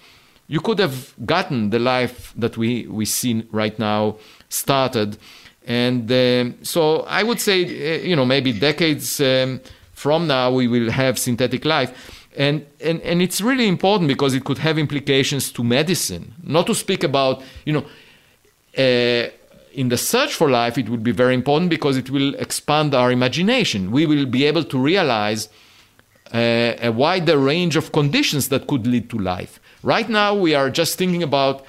you could have gotten the life that we, we see right now started. And uh, so I would say, uh, you know, maybe decades um, from now, we will have synthetic life. And, and, and it's really important because it could have implications to medicine. Not to speak about, you know, uh, in the search for life, it will be very important because it will expand our imagination. We will be able to realize uh, a wider range of conditions that could lead to life. Right now, we are just thinking about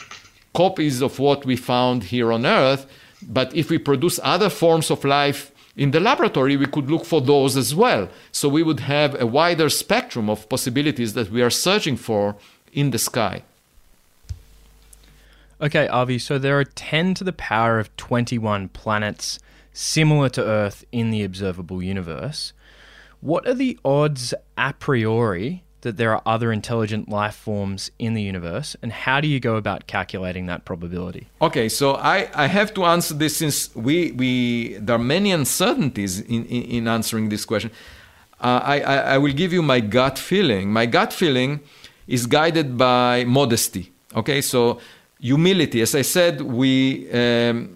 copies of what we found here on Earth, but if we produce other forms of life in the laboratory, we could look for those as well. So we would have a wider spectrum of possibilities that we are searching for in the sky. Okay, Avi, so there are 10 to the power of 21 planets similar to Earth in the observable universe. What are the odds a priori that there are other intelligent life forms in the universe, and how do you go about calculating that probability? Okay, so I, I have to answer this since we, we there are many uncertainties in, in, in answering this question. Uh, I, I, I will give you my gut feeling. My gut feeling is guided by modesty. Okay, so humility. As I said, we um,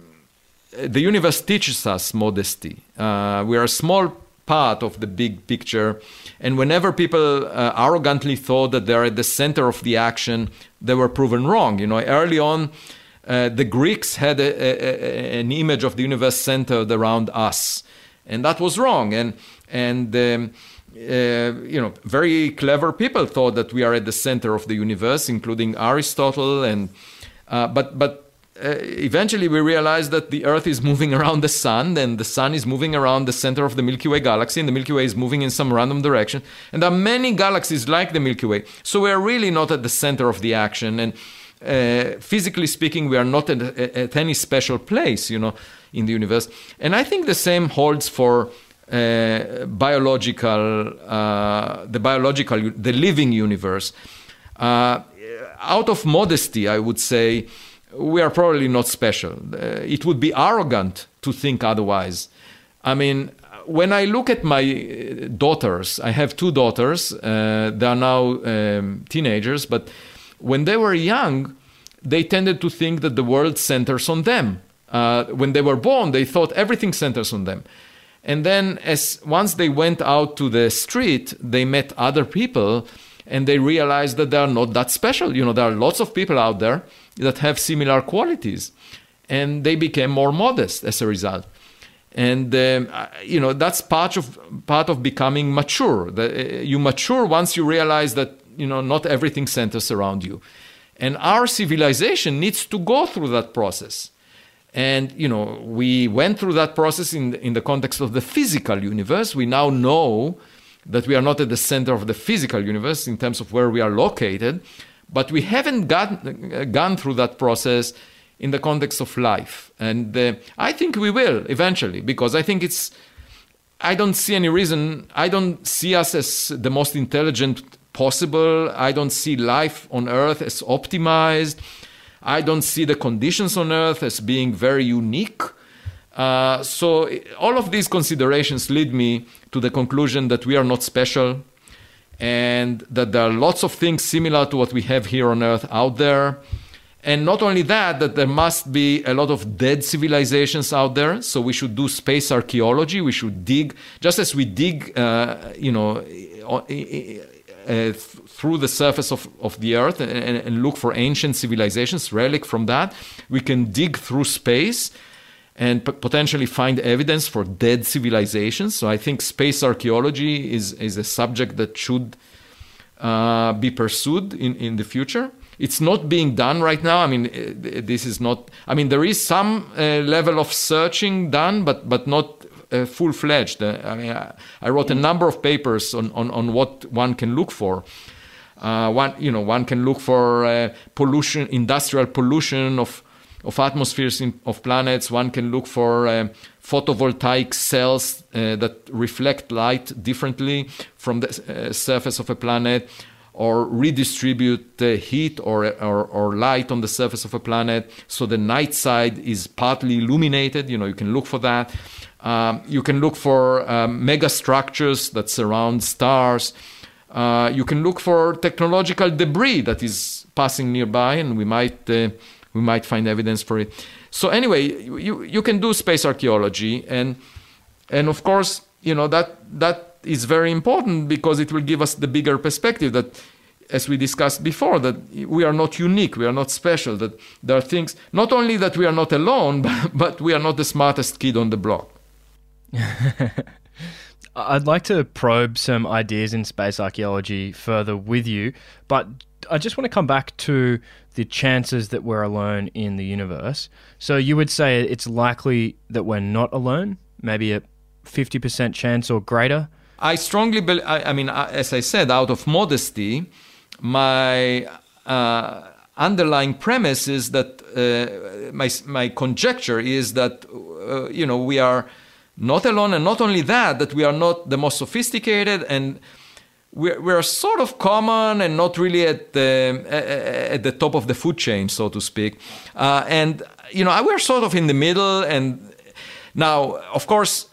the universe teaches us modesty. Uh, we are a small part of the big picture. And whenever people uh, arrogantly thought that they're at the center of the action, they were proven wrong. You know, early on, uh, the Greeks had a, a, an image of the universe centered around us, and that was wrong. And and um, uh, you know, very clever people thought that we are at the center of the universe, including Aristotle. And uh, but but uh, eventually we realized that the Earth is moving around the Sun, and the Sun is moving around the center of the Milky Way galaxy, and the Milky Way is moving in some random direction. And there are many galaxies like the Milky Way. So we are really not at the center of the action. And uh, physically speaking, we are not at, at, any special place, you know, in the universe. And I think the same holds for uh, biological, uh, the biological, the living universe. Uh, out of modesty, I would say we are probably not special. Uh, it would be arrogant to think otherwise. I mean, when I look at my uh, daughters, I have two daughters. Uh, they are now um, teenagers, but when they were young, they tended to think that the world centers on them. Uh, when they were born, they thought everything centers on them. And then, as once they went out to the street, they met other people, and they realized that they are not that special. You know, there are lots of people out there that have similar qualities, and they became more modest as a result. And um, you know that's part of part of becoming mature. Uh, you mature once you realize that you know not everything centers around you, and our civilization needs to go through that process and you know, we went through that process in in the context of the physical universe. We now know that we are not at the center of the physical universe in terms of where we are located, but we haven't got, gone through that process in the context of life. And uh, I think we will eventually, because I think it's. I don't see any reason. I don't see us as the most intelligent possible. I don't see life on Earth as optimized. I don't see the conditions on Earth as being very unique. Uh, so, all of these considerations lead me to the conclusion that we are not special and that there are lots of things similar to what we have here on Earth out there. And not only that, that there must be a lot of dead civilizations out there. So we should do space archaeology. We should dig, just as we dig, uh, you know, uh, through the surface of, of the earth and, and, look for ancient civilizations, relic from that. We can dig through space and p- potentially find evidence for dead civilizations. So I think space archaeology is, is a subject that should uh, be pursued in, in the future. It's not being done right now. I mean, uh, this is not. I mean, there is some uh, level of searching done, but but not uh, full fledged. I mean, I, I, wrote a number of papers on, on, on what one can look for. Uh, one, you know, one can look for pollution, industrial pollution of of atmospheres in, of planets. One can look for uh, photovoltaic cells uh, that reflect light differently from the surface of a planet or redistribute heat or, or, or, light on the surface of a planet so the night side is partly illuminated you know you can look for that um, you can look for um, mega structures that surround stars. Uh, you can look for technological debris that is passing nearby, and we might uh, we might find evidence for it. So anyway, you you can do space archaeology, and and of course, you know that that is very important because it will give us the bigger perspective that as we discussed before, that we are not unique, we are not special, that there are things, not only that we are not alone, but, but we are not the smartest kid on the block. I'd like to probe some ideas in space archaeology further with you, but I just want to come back to the chances that we're alone in the universe. So you would say it's likely that we're not alone, maybe a 50% chance or greater? I strongly believe, I, mean, uh, as I said, out of modesty, my uh, underlying premise is that uh, my, my conjecture is that, uh, you know, we are not alone, and not only that, that we are not the most sophisticated and we're, we're sort of common and not really at the, at the top of the food chain, so to speak. Uh, and, you know, we're sort of in the middle. And now, of course,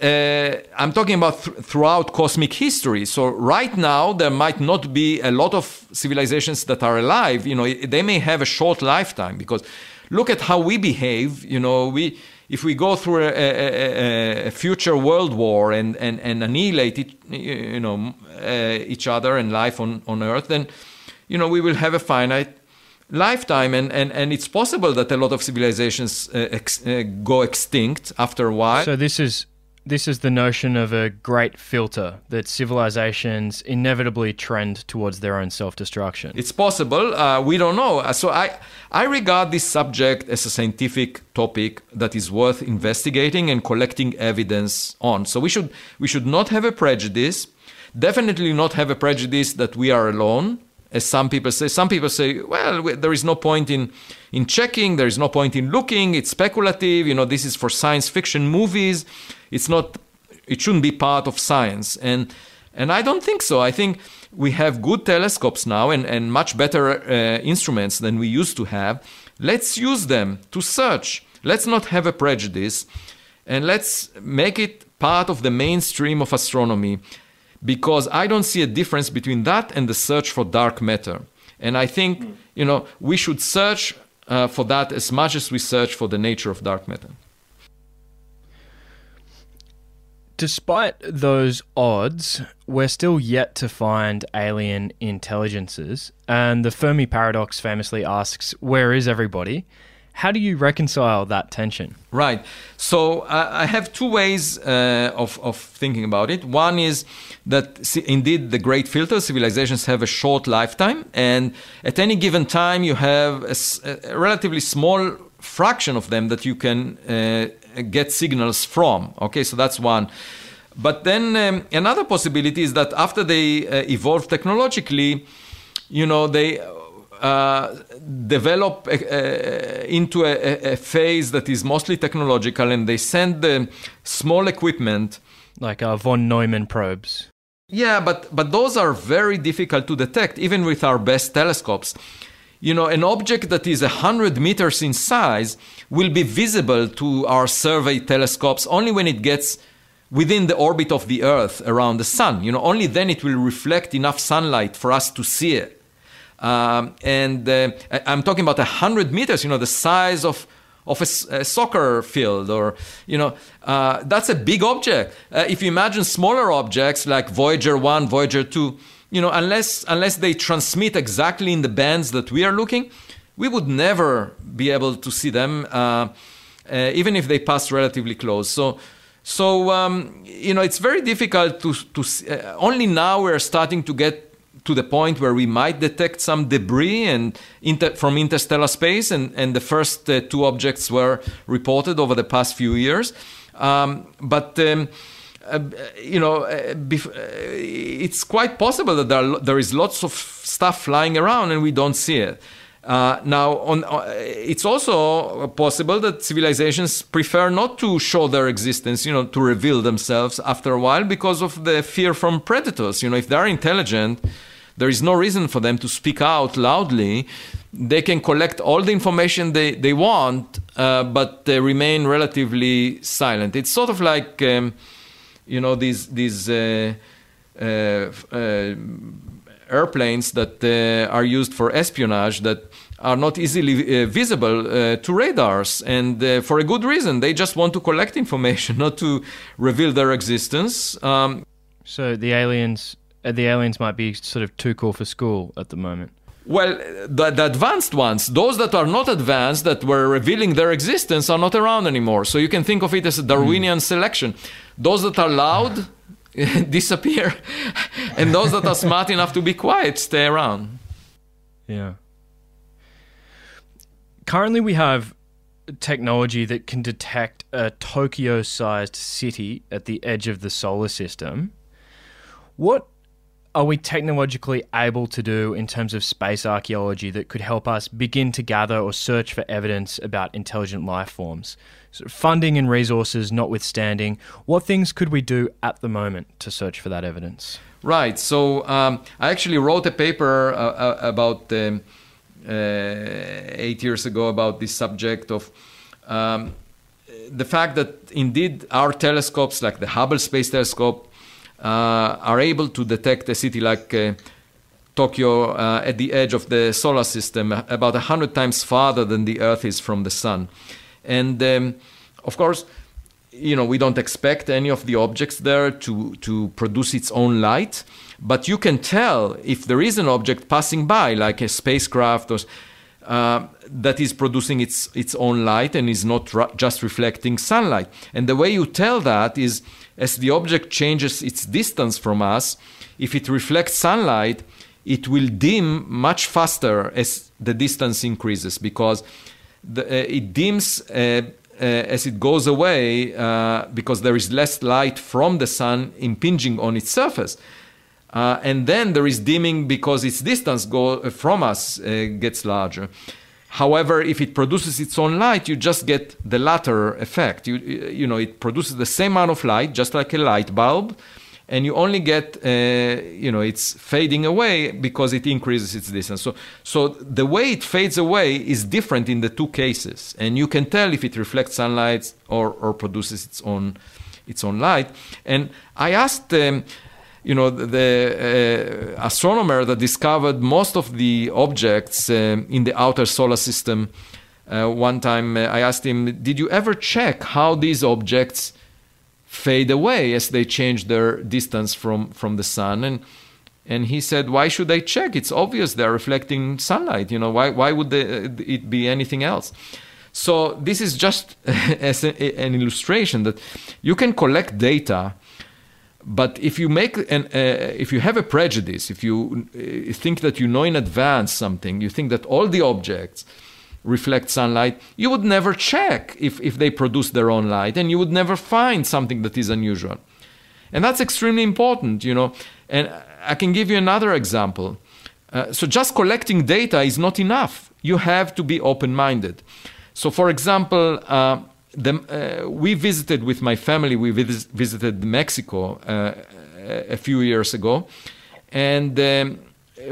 uh, I'm talking about th- throughout cosmic history. So right now, there might not be a lot of civilizations that are alive. You know, they may have a short lifetime because look at how we behave. You know, we if we go through a, a, a, future world war and, and, and annihilate it, you know, uh, each other and life on, on Earth, then you know we will have a finite lifetime, and, and, and it's possible that a lot of civilizations uh, ex, uh, go extinct after a while. So this is this is the notion of a great filter that civilizations inevitably trend towards their own self-destruction. It's possible. Uh, we don't know. Uh, so I, I regard this subject as a scientific topic that is worth investigating and collecting evidence on. So we should we should not have a prejudice. Definitely not have a prejudice that we are alone, as some people say. Some people say, well, there is no point in in checking. There is no point in looking. It's speculative. You know, this is for science fiction movies it's not it shouldn't be part of science and and I don't think so. I think we have good telescopes now and, and much better uh, instruments than we used to have. Let's use them to search. Let's not have a prejudice and let's make it part of the mainstream of astronomy because I don't see a difference between that and the search for dark matter. And I think, you know, we should search uh, for that as much as we search for the nature of dark matter. Despite those odds, we're still yet to find alien intelligences, and the Fermi paradox famously asks, Where is everybody? How do you reconcile that tension? Right. So I have two ways uh, of, of thinking about it. One is that see, indeed the great filter civilizations have a short lifetime, and at any given time you have a, a relatively small fraction of them that you can uh, get signals from. Okay, so that's one. But then um, another possibility is that after they uh, evolve technologically, you know, they uh, develop uh, into a, a, phase that is mostly technological and they send the small equipment. Like uh, von Neumann probes. Yeah, but, but those are very difficult to detect, even with our best telescopes. You know, an object that is 100 meters in size will be visible to our survey telescopes only when it gets within the orbit of the Earth around the Sun. You know, only then it will reflect enough sunlight for us to see it. Um, and uh, I'm talking about 100 meters, you know, the size of, of a, a soccer field, or, you know, uh, that's a big object. Uh, if you imagine smaller objects like Voyager 1, Voyager 2, you know, unless, unless they transmit exactly in the bands that we are looking, we would never be able to see them, uh, uh, even if they pass relatively close. So, so um, you know, it's very difficult to, to uh, only now we're starting to get to the point where we might detect some debris and inter- from interstellar space, and, and the first uh, two objects were reported over the past few years. Um, but um, uh, you know, uh, uh, it's quite possible that there, are, there is lots of stuff flying around and we don't see it. Uh, now, on, uh, it's also possible that civilizations prefer not to show their existence, you know, to reveal themselves after a while because of the fear from predators. You know, if they're intelligent, there is no reason for them to speak out loudly. They can collect all the information they, they want, uh, but they remain relatively silent. It's sort of like, um, you know, these, these uh, uh, uh airplanes that uh, are used for espionage that are not easily visible to radars and for a good reason they just want to collect information not to reveal their existence um, so the aliens the aliens might be sort of too cool for school at the moment. Well, the, the, advanced ones, those that are not advanced, that were revealing their existence, are not around anymore. So you can think of it as a Darwinian mm. selection. Those that are loud disappear, and those that are smart enough to be quiet stay around. Yeah. Currently, we have technology that can detect a Tokyo sized city at the edge of the solar system. What are we technologically able to do in terms of space archaeology that could help us begin to gather or search for evidence about intelligent life forms? So funding and resources notwithstanding, what things could we do at the moment to search for that evidence? Right. So um, I actually wrote a paper uh, uh about um, uh, eight years ago about this subject of. Um, the fact that indeed our telescopes, like the Hubble Space Telescope, are able to detect a city like uh, Tokyo uh, at the edge of the solar system, about 100 times farther than the Earth is from the Sun. And um, of course, you know, we don't expect any of the objects there to, to produce its own light, but you can tell if there is an object passing by, like a spacecraft or uh, that is producing its its own light and is not ra- just reflecting sunlight. And the way you tell that is as the object changes its distance from us, if it reflects sunlight, it will dim much faster as the distance increases because the, uh, it dims uh, uh, as it goes away uh, because there is less light from the sun impinging on its surface. Uh, and then there is dimming because its distance go, uh, from us gets larger. However, if it produces its own light, you just get the latter effect. You, you know, it produces the same amount of light, just like a light bulb, and you only get, uh, you know, it's fading away because it increases its distance. So, so the way it fades away is different in the two cases, and you can tell if it reflects sunlight or, or produces its own, its own light. And I asked. Um, you know, the uh, astronomer that discovered most of the objects uh, in the outer solar system. Uh, one time uh, I asked him, Did you ever check how these objects fade away as they change their distance from, from the sun. And and he said, "Why should I check? It's obvious they're reflecting sunlight. You know, why why would they, it be anything else?" So this is just as a, an illustration that you can collect data, but if you make an uh, if you have a prejudice, if you uh, think that you know in advance something, you think that all the objects reflect sunlight, you would never check if, if they produce their own light, and you would never find something that is unusual. And that's extremely important, you know. And I can give you another example. Uh, so just collecting data is not enough. You have to be open-minded. So, for example, uh, the, uh, we visited with my family. We vis- visited Mexico uh, a few years ago, and um,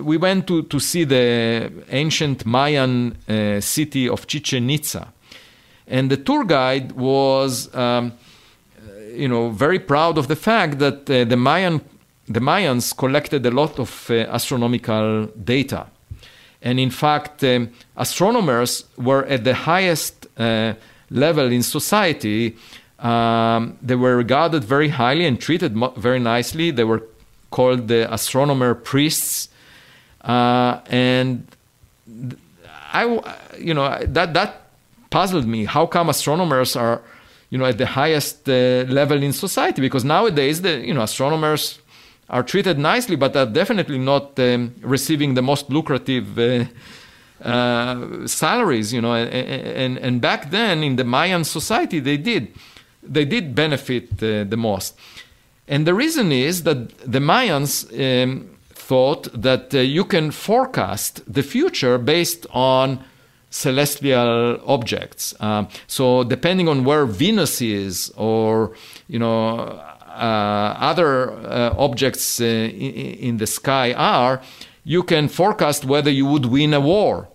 we went to, to see the ancient Mayan uh, city of Chichen Itza. And the tour guide was, um, you know, very proud of the fact that uh, the Mayan the Mayans collected a lot of uh, astronomical data. And in fact, um, astronomers were at the highest uh, level in society. Um, they were regarded very highly and treated mo- very nicely. They were called the astronomer priests. Uh, and I, you know, that, that puzzled me. How come astronomers are, you know, at the highest uh, level in society? Because nowadays, the, you know, astronomers are treated nicely, but are definitely not um, receiving the most lucrative uh, uh, salaries. You know, and, and, back then in the Mayan society, they did they did benefit uh, the most, and the reason is that the Mayans. Um, thought that uh, you can forecast the future based on celestial objects. Uh, so depending on where Venus is, or you know uh, other uh, objects in, in, the sky are, you can forecast whether you would win a war.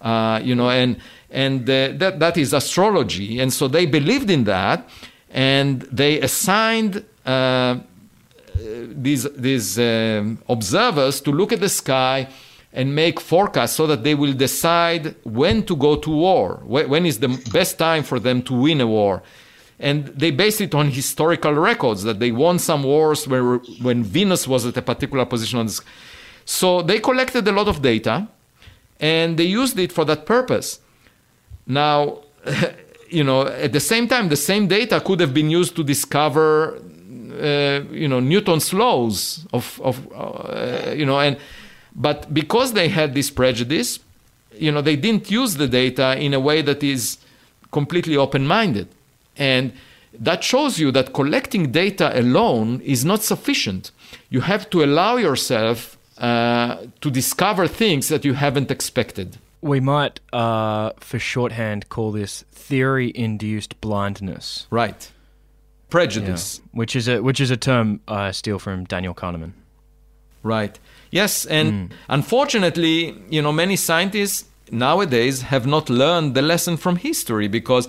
Uh, you know, and and uh, that that is astrology, and so they believed in that, and they assigned uh, these these um, observers to look at the sky and make forecasts so that they will decide when to go to war, when is the best time for them to win a war and they base it on historical records that they won some wars where when Venus was at a particular position on the sky. So they collected a lot of data and they used it for that purpose. Now, you know, at the same time, the same data could have been used to discover, uh, you know, Newton's laws of, of uh, you know, and but because they had this prejudice, you know, they didn't use the data in a way that is completely open-minded. And that shows you that collecting data alone is not sufficient. You have to allow yourself uh, to discover things that you haven't expected. We might, uh, for shorthand, call this theory induced blindness. Right. Prejudice. Yeah. Which, is a, which is a term I steal from Daniel Kahneman. Right. Yes, and mm. unfortunately, you know, many scientists nowadays have not learned the lesson from history because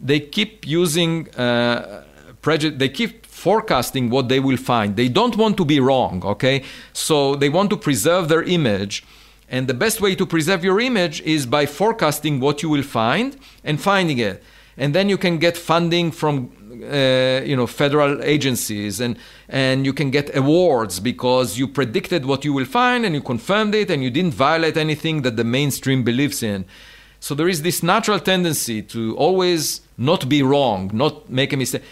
they keep using uh, prejudice. They keep forecasting what they will find. They don't want to be wrong. Okay, so they want to preserve their image. And the best way to preserve your image is by forecasting what you will find and finding it. And then you can get funding from uh, you know federal agencies and and you can get awards because you predicted what you will find and you confirmed it and you didn't violate anything that the mainstream believes in. So there is this natural tendency to always not be wrong, not make a mistake.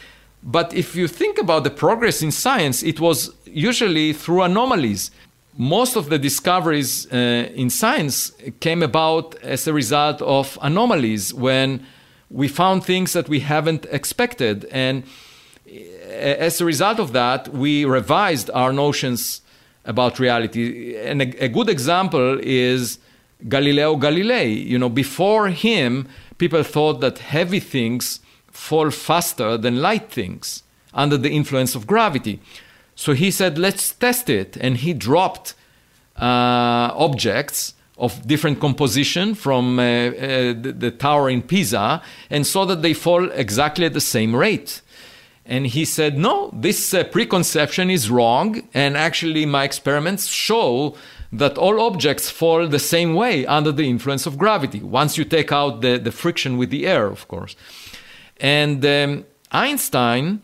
But if you think about the progress in science, it was usually through anomalies. Most of the discoveries uh, in science came about as a result of anomalies when we found things that we haven't expected. And uh, as a result of that, we revised our notions about reality. And a, a good example is Galileo Galilei. You know, before him, people thought that heavy things fall faster than light things under the influence of gravity. So he said, let's test it. And he dropped uh, objects of different composition from uh, uh, the, the, tower in Pisa and saw that they fall exactly at the same rate. And he said, no, this uh, preconception is wrong. And actually, my experiments show that all objects fall the same way under the influence of gravity, once you take out the, the friction with the air, of course. And um, Einstein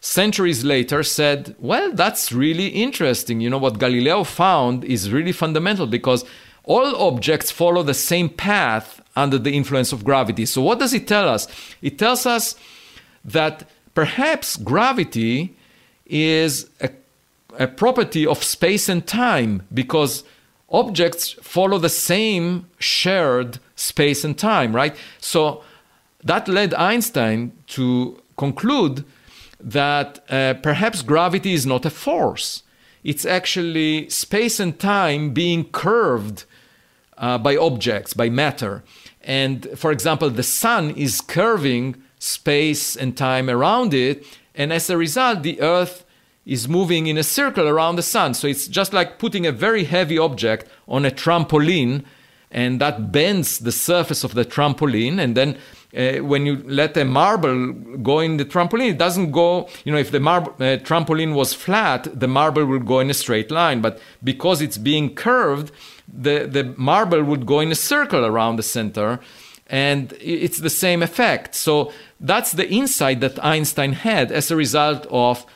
centuries later said, well, that's really interesting. You know, what Galileo found is really fundamental because all objects follow the same path under the influence of gravity. So, what does it tell us? It tells us that perhaps gravity is a, a property of space and time because objects follow the same shared space and time, right? So, that led Einstein to conclude that uh, perhaps gravity is not a force. It's actually space and time being curved uh, by objects, by matter. And for example, the sun is curving space and time around it. And as a result, the earth is moving in a circle around the sun. So it's just like putting a very heavy object on a trampoline, and that bends the surface of the trampoline. And then uh, when you let a marble go in the trampoline, it doesn't go, you know, if the uh, trampoline was flat, the marble would go in a straight line. But because it's being curved, the, the marble would go in a circle around the center. And it's the same effect. So that's the insight that Einstein had as a result of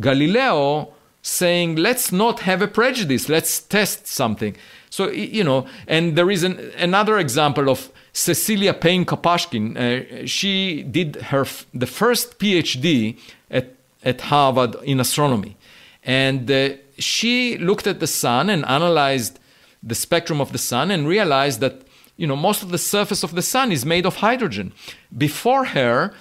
Galileo saying, let's not have a prejudice, let's test something. So, you know, and there is an, another example of Cecilia Payne Gaposchkin. Uh, she did her f- the first PhD at, at Harvard in astronomy. And uh, she looked at the sun and analyzed the spectrum of the sun and realized that you know most of the surface of the sun is made of hydrogen. Before her,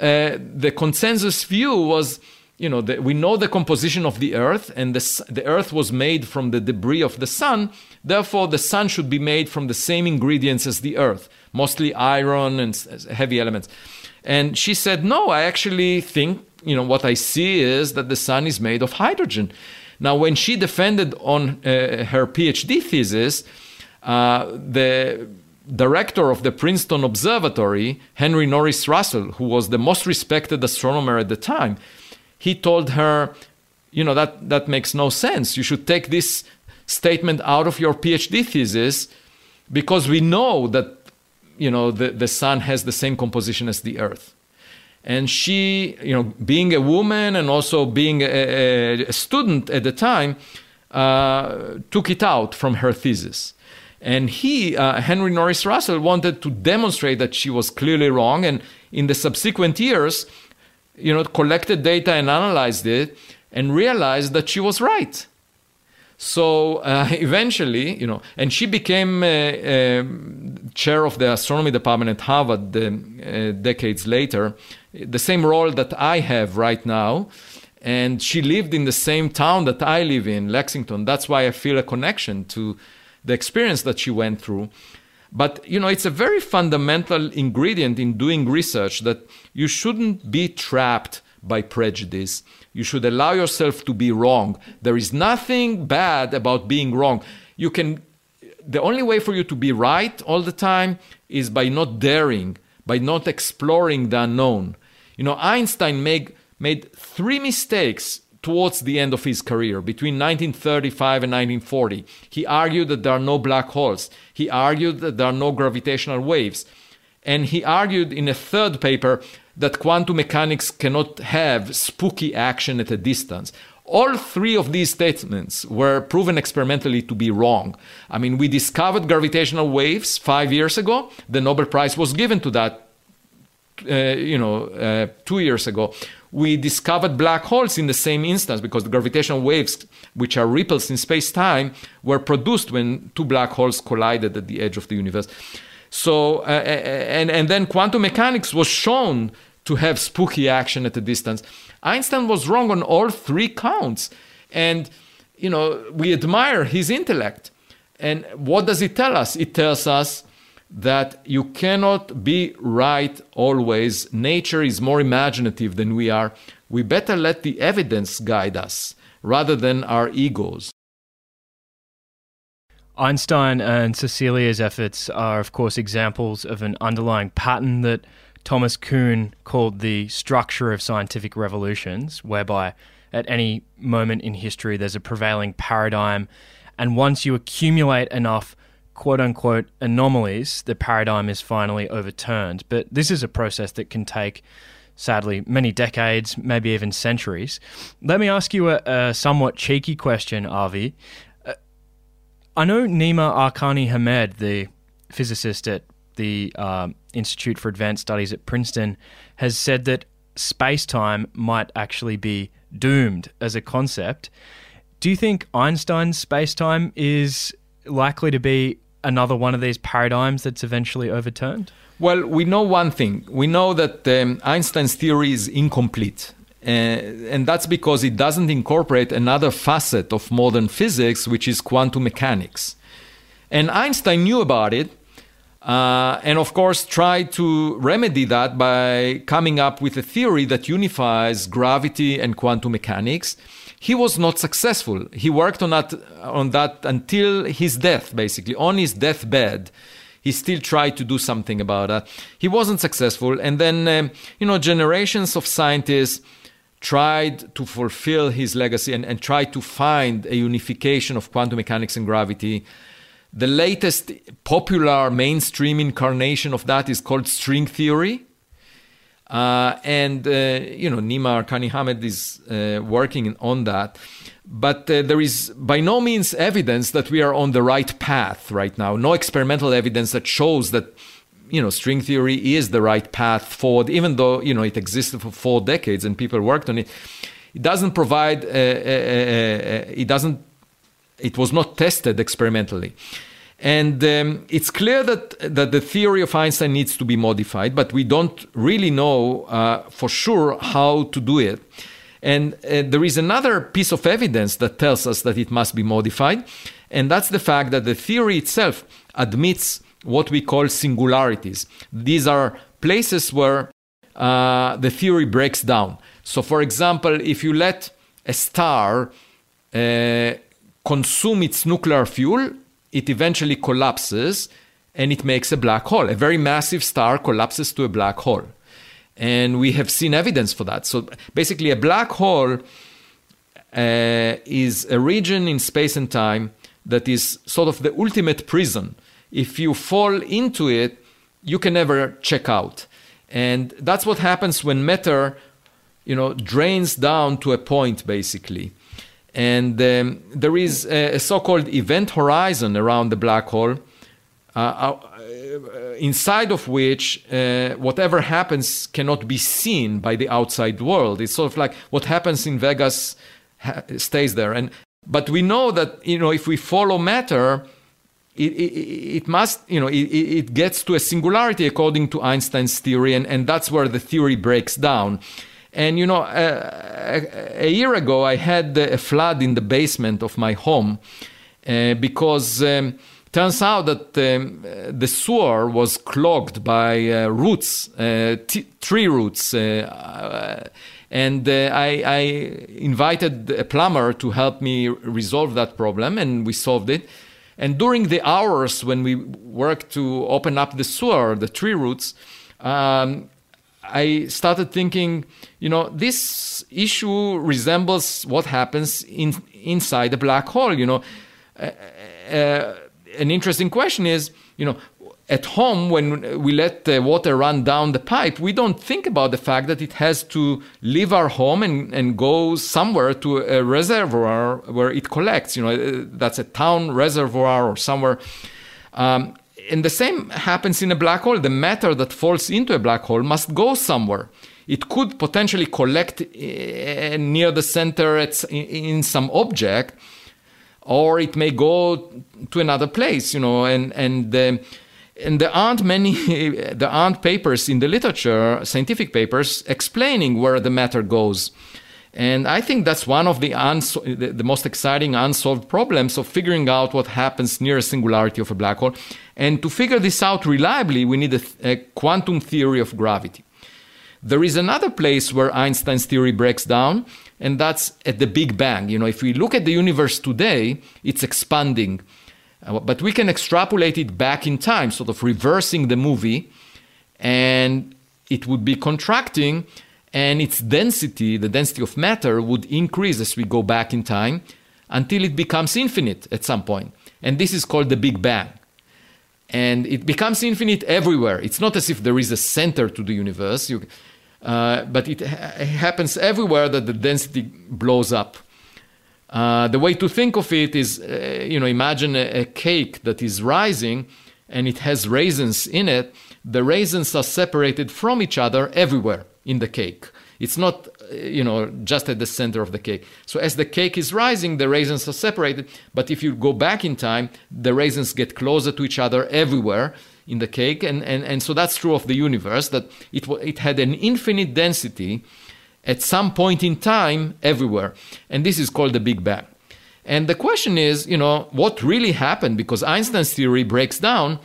uh, the consensus view was you know, we know the composition of the earth, and the, the earth was made from the debris of the sun. Therefore, the sun should be made from the same ingredients as the earth, mostly iron and heavy elements. And she said, No, I actually think, you know, what I see is that the sun is made of hydrogen. Now, when she defended on uh, her PhD thesis, uh, the director of the Princeton Observatory, Henry Norris Russell, who was the most respected astronomer at the time, he told her, you know, that, that makes no sense. You should take this statement out of your PhD thesis because we know that, you know, the, the sun has the same composition as the earth. And she, you know, being a woman and also being a, a student at the time, uh, took it out from her thesis. And he, uh, Henry Norris Russell, wanted to demonstrate that she was clearly wrong. And in the subsequent years, you know, collected data and analyzed it and realized that she was right. So uh, eventually, you know, and she became uh, uh, chair of the astronomy department at Harvard uh, decades later, the same role that I have right now. And she lived in the same town that I live in, Lexington. That's why I feel a connection to the experience that she went through. But you know, it's a very fundamental ingredient in doing research that you shouldn't be trapped by prejudice. You should allow yourself to be wrong. There is nothing bad about being wrong. You can the only way for you to be right all the time is by not daring, by not exploring the unknown. You know, Einstein made made three mistakes towards the end of his career, between 1935 and 1940. He argued that there are no black holes. He argued that there are no gravitational waves. And he argued in a third paper that quantum mechanics cannot have spooky action at a distance. All three of these statements were proven experimentally to be wrong. I mean, we discovered gravitational waves five years ago. The Nobel Prize was given to that, uh, you know, uh, two years ago we discovered black holes in the same instance because the gravitational waves, which are ripples in space time, were produced when two black holes collided at the edge of the universe. So, uh, and, and then quantum mechanics was shown to have spooky action at a distance. Einstein was wrong on all three counts. And, you know, we admire his intellect. And what does it tell us? It tells us that you cannot be right always. Nature is more imaginative than we are. We better let the evidence guide us rather than our egos. Einstein and Cecilia's efforts are, of course, examples of an underlying pattern that Thomas Kuhn called the structure of scientific revolutions, whereby at any moment in history there's a prevailing paradigm, and once you accumulate enough quote unquote anomalies, the paradigm is finally overturned. But this is a process that can take sadly, many decades, maybe even centuries. Let me ask you a, a somewhat cheeky question, Avi. Uh, I know Nima Arkani Hamed, the physicist at the um, Institute for Advanced Studies at Princeton, has said that space time might actually be doomed as a concept. Do you think Einstein's space time is likely to be another one of these paradigms that's eventually overturned? Well, we know one thing. We know that um, Einstein's theory is incomplete. Uh, and that's because it doesn't incorporate another facet of modern physics, which is quantum mechanics. And Einstein knew about it, uh, and of course tried to remedy that by coming up with a theory that unifies gravity and quantum mechanics. He was not successful. He worked on that, on that until his death, basically. On his deathbed, he still tried to do something about that. He wasn't successful. And then, um, you know, generations of scientists tried to fulfill his legacy and, and tried to find a unification of quantum mechanics and gravity. The latest popular mainstream incarnation of that is called string theory. Uh, and, uh, you know, Nima Arkani Hamed is uh, working on that. But uh, there is by no means evidence that we are on the right path right now. No experimental evidence that shows that, you know, string theory is the right path forward, even though, you know, it existed for four decades and people worked on it. It doesn't provide, uh, uh, it doesn't, it was not tested experimentally. And um, it's clear that, that the theory of Einstein needs to be modified, but we don't really know uh, for sure how to do it. And uh, there is another piece of evidence that tells us that it must be modified, and that's the fact that the theory itself admits what we call singularities. These are places where uh, the theory breaks down. So, for example, if you let a star uh, consume its nuclear fuel, it eventually collapses and it makes a black hole. A very massive star collapses to a black hole. And we have seen evidence for that. So basically, a black hole uh, is a region in space and time that is sort of the ultimate prison. If you fall into it, you can never check out. And that's what happens when matter, you know, drains down to a point, basically. And um, there is a, a so-called event horizon around the black hole, uh, uh, inside of which uh, whatever happens cannot be seen by the outside world. It's sort of like what happens in Vegas ha- stays there. And but we know that you know if we follow matter, it, it, it must you know it, it gets to a singularity according to Einstein's theory, and, and that's where the theory breaks down. And you know, uh, a, a, year ago, I had a flood in the basement of my home uh, because um, turns out that um, the sewer was clogged by uh, roots, uh, t- tree roots. Uh, and uh, I, I, invited a plumber to help me resolve that problem, and we solved it. And during the hours when we worked to open up the sewer, the tree roots, um, I started thinking, you know, this issue resembles what happens in, inside a black hole. You know, uh, uh, an interesting question is, you know, at home when we let the water run down the pipe, we don't think about the fact that it has to leave our home and, and go somewhere to a reservoir where it collects. You know, uh, that's a town reservoir or somewhere. Um, and the same happens in a black hole. The matter that falls into a black hole must go somewhere. It could potentially collect eh, near the center in some object, or it may go to another place. You know, and and and there aren't many there aren't papers in the literature, scientific papers, explaining where the matter goes. And I think that's one of the, unso- the, the, most exciting unsolved problems of figuring out what happens near a singularity of a black hole. And to figure this out reliably, we need a, th- a quantum theory of gravity. There is another place where Einstein's theory breaks down, and that's at the Big Bang. You know, if we look at the universe today, it's expanding. Uh, but we can extrapolate it back in time, sort of reversing the movie, and it would be contracting and its density, the density of matter, would increase as we go back in time until it becomes infinite at some point. And this is called the Big Bang. And it becomes infinite everywhere. It's not as if there is a center to the universe. You, uh, but it, ha- happens everywhere that the density blows up. Uh, the way to think of it is, uh, you know, imagine a, a, cake that is rising and it has raisins in it. The raisins are separated from each other everywhere in the cake. It's not, Uh, you know, just at the center of the cake. So as the cake is rising, the raisins are separated. But if you go back in time, the raisins get closer to each other everywhere in the cake. And, and, and so that's true of the universe, that it, it had an infinite density at some point in time everywhere. And this is called the Big Bang. And the question is, you know, what really happened? Because Einstein's theory breaks down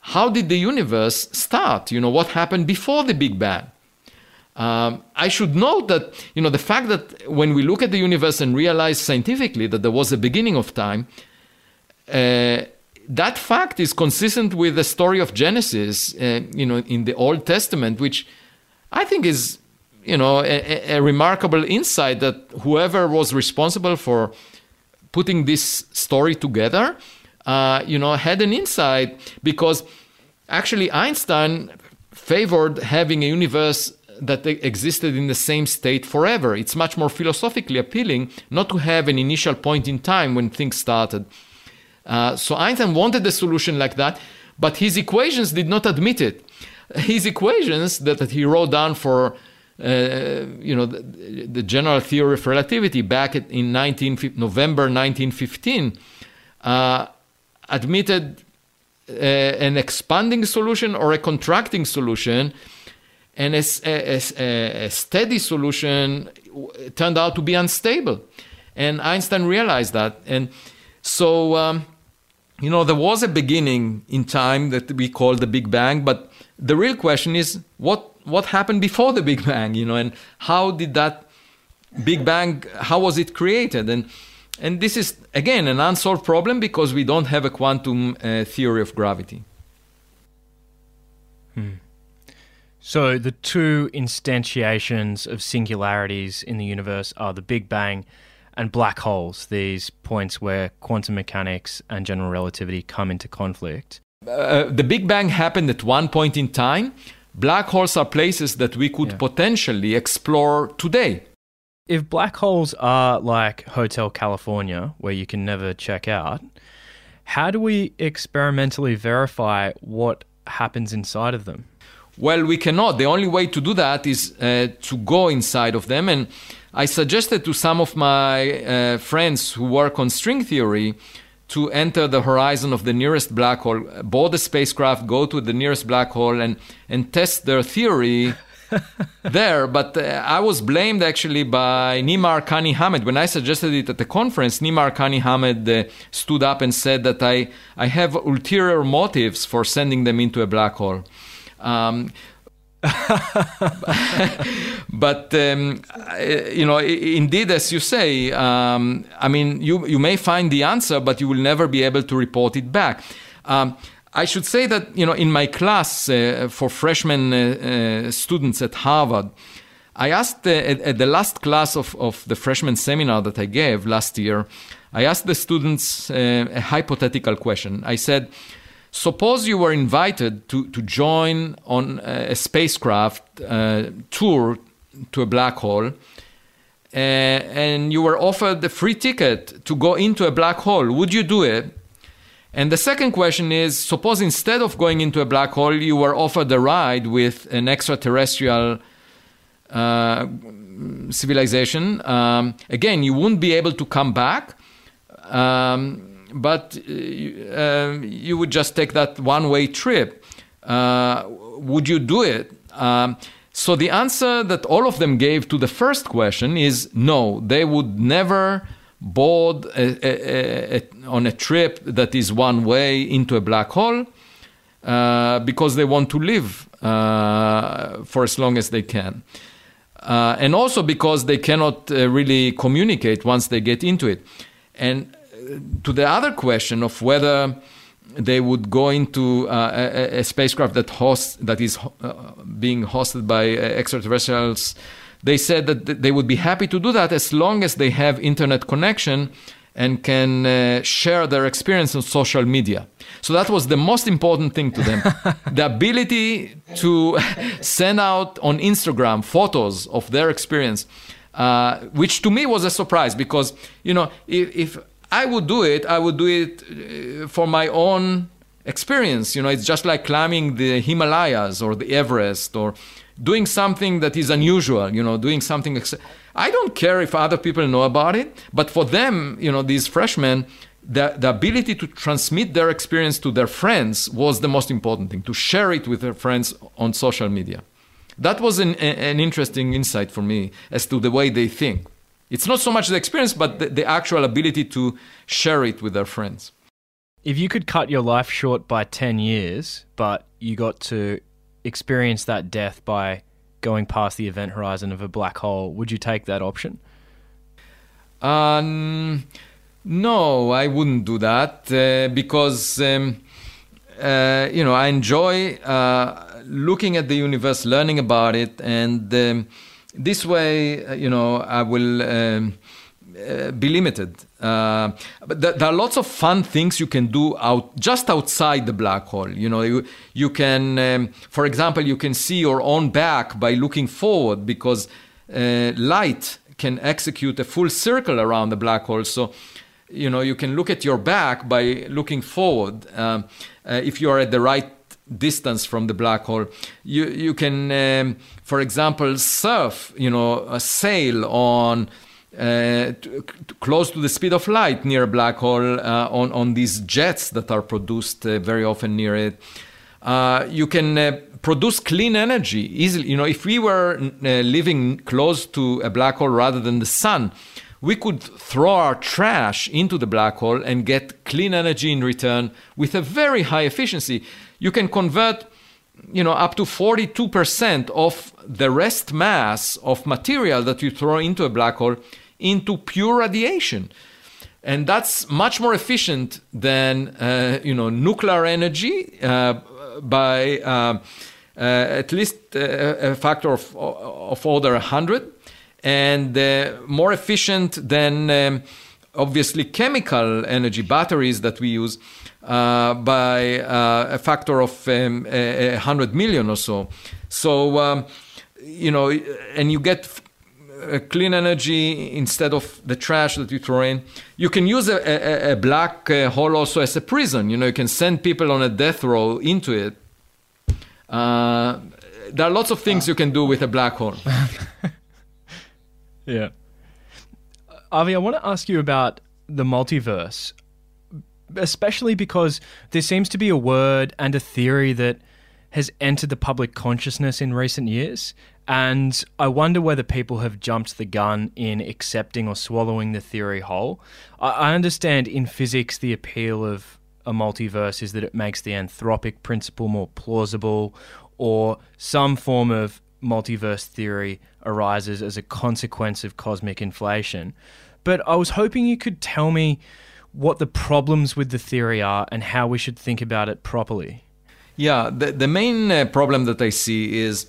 how did the universe start? You know, what happened before the Big Bang? Um, I should note that you know the fact that when we look at the universe and realize scientifically that there was a beginning of time, uh, that fact is consistent with the story of Genesis, uh, you know, in the Old Testament, which I think is, you know, a, a, remarkable insight that whoever was responsible for putting this story together, uh, you know, had an insight because actually Einstein favored having a universe that they existed in the same state forever. It's much more philosophically appealing not to have an initial point in time when things started. Uh, so Einstein wanted a solution like that, but his equations did not admit it. His equations that, that he wrote down for uh, you know the, the, general theory of relativity back in 19, November 1915 uh, admitted uh, an expanding solution or a contracting solution and a, a, a, steady solution turned out to be unstable and einstein realized that and so um, you know, there was a beginning in time that we call the Big Bang, but the real question is what what happened before the Big Bang, you know, and how did that Big Bang how was it created? And and this is again an unsolved problem because we don't have a quantum uh, theory of gravity. Hmm. So the two instantiations of singularities in the universe are the Big Bang and black holes, these points where quantum mechanics and general relativity come into conflict. Uh, the Big Bang happened at one point in time. Black holes are places that we could yeah. potentially explore today. If black holes are like Hotel California, where you can never check out, how do we experimentally verify what happens inside of them? Well, we cannot. The only way to do that is uh, to go inside of them and I suggested to some of my uh, friends who work on string theory to enter the horizon of the nearest black hole, board a spacecraft, go to the nearest black hole, and, and test their theory there. But uh, I was blamed actually by Nima Arkani Hamed. When I suggested it at the conference, Nima Arkani Hamed uh, stood up and said that I, I have ulterior motives for sending them into a black hole. Um, but um, you know, indeed, as you say, um, I mean, you you may find the answer, but you will never be able to report it back. Um, I should say that you know, in my class uh, for freshman uh, uh, students at Harvard, I asked uh, at, at, the last class of, of the freshman seminar that I gave last year, I asked the students uh, a hypothetical question. I said Suppose you were invited to, to join on a spacecraft uh, tour to a black hole, uh, and you were offered a free ticket to go into a black hole. Would you do it? And the second question is suppose instead of going into a black hole, you were offered a ride with an extraterrestrial uh, civilization. Um, again, you wouldn't be able to come back. Um, but uh, um, you would just take that one way trip. Uh, would you do it? Um, so the answer that all of them gave to the first question is no, they would never board a, a, a, on a trip that is one way into a black hole uh, because they want to live uh, for as long as they can. Uh, and also because they cannot uh, really communicate once they get into it. And to the other question of whether they would go into uh, a, a, spacecraft that hosts that is uh, being hosted by uh, extraterrestrials they said that they would be happy to do that as long as they have internet connection and can uh, share their experience on social media. So that was the most important thing to them the ability to send out on Instagram photos of their experience, uh, which to me was a surprise because, you know, if, if I would do it, I would do it uh, for my own experience. You know, it's just like climbing the Himalayas or the Everest or doing something that is unusual, you know, doing something. Ex- I don't care if other people know about it, but for them, you know, these freshmen, the, the ability to transmit their experience to their friends was the most important thing, to share it with their friends on social media. That was an, an interesting insight for me as to the way they think. It's not so much the experience, but the, the actual ability to share it with their friends. If you could cut your life short by 10 years, but you got to experience that death by going past the event horizon of a black hole, would you take that option? Um, no, I wouldn't do that uh, because um, uh, you know I enjoy uh, looking at the universe, learning about it, and um, this way, uh, you know, I will um, uh, be limited. Uh, but th- there are lots of fun things you can do out just outside the black hole. You know, you, you can, um, for example, you can see your own back by looking forward because light can execute a full circle around the black hole. So you know you can look at your back by looking forward um, uh, if you are at the right distance from the black hole. You you can um, for example surf you know a sail on uh, close to the speed of light near a black hole uh, on on these jets that are produced uh, very often near it. Uh, you can uh, produce clean energy easily. You know if we were living close to a black hole rather than the sun we could throw our trash into the black hole and get clean energy in return with a very high efficiency. You can convert you know up to 42% of the rest mass of material that you throw into a black hole into pure radiation. And that's much more efficient than uh, you know nuclear energy uh, by uh, uh at least uh, a factor of, of order 100 and uh, more efficient than um, obviously chemical energy batteries that we use uh, by uh, a factor of um, a, hundred million or so. So um, you know, and you get clean energy instead of the trash that you throw in. You can use a, a, a black uh, hole also as a prison. You know, you can send people on a death row into it. Uh, there are lots of things you can do with a black hole. Yeah. Avi, I want to ask you about the multiverse, especially because there seems to be a word and a theory that has entered the public consciousness in recent years. And I wonder whether people have jumped the gun in accepting or swallowing the theory whole. I understand in physics the appeal of a multiverse is that it makes the anthropic principle more plausible, or some form of multiverse theory arises as a consequence of cosmic inflation. But I was hoping you could tell me what the problems with the theory are and how we should think about it properly. Yeah, the, the main uh, problem that I see is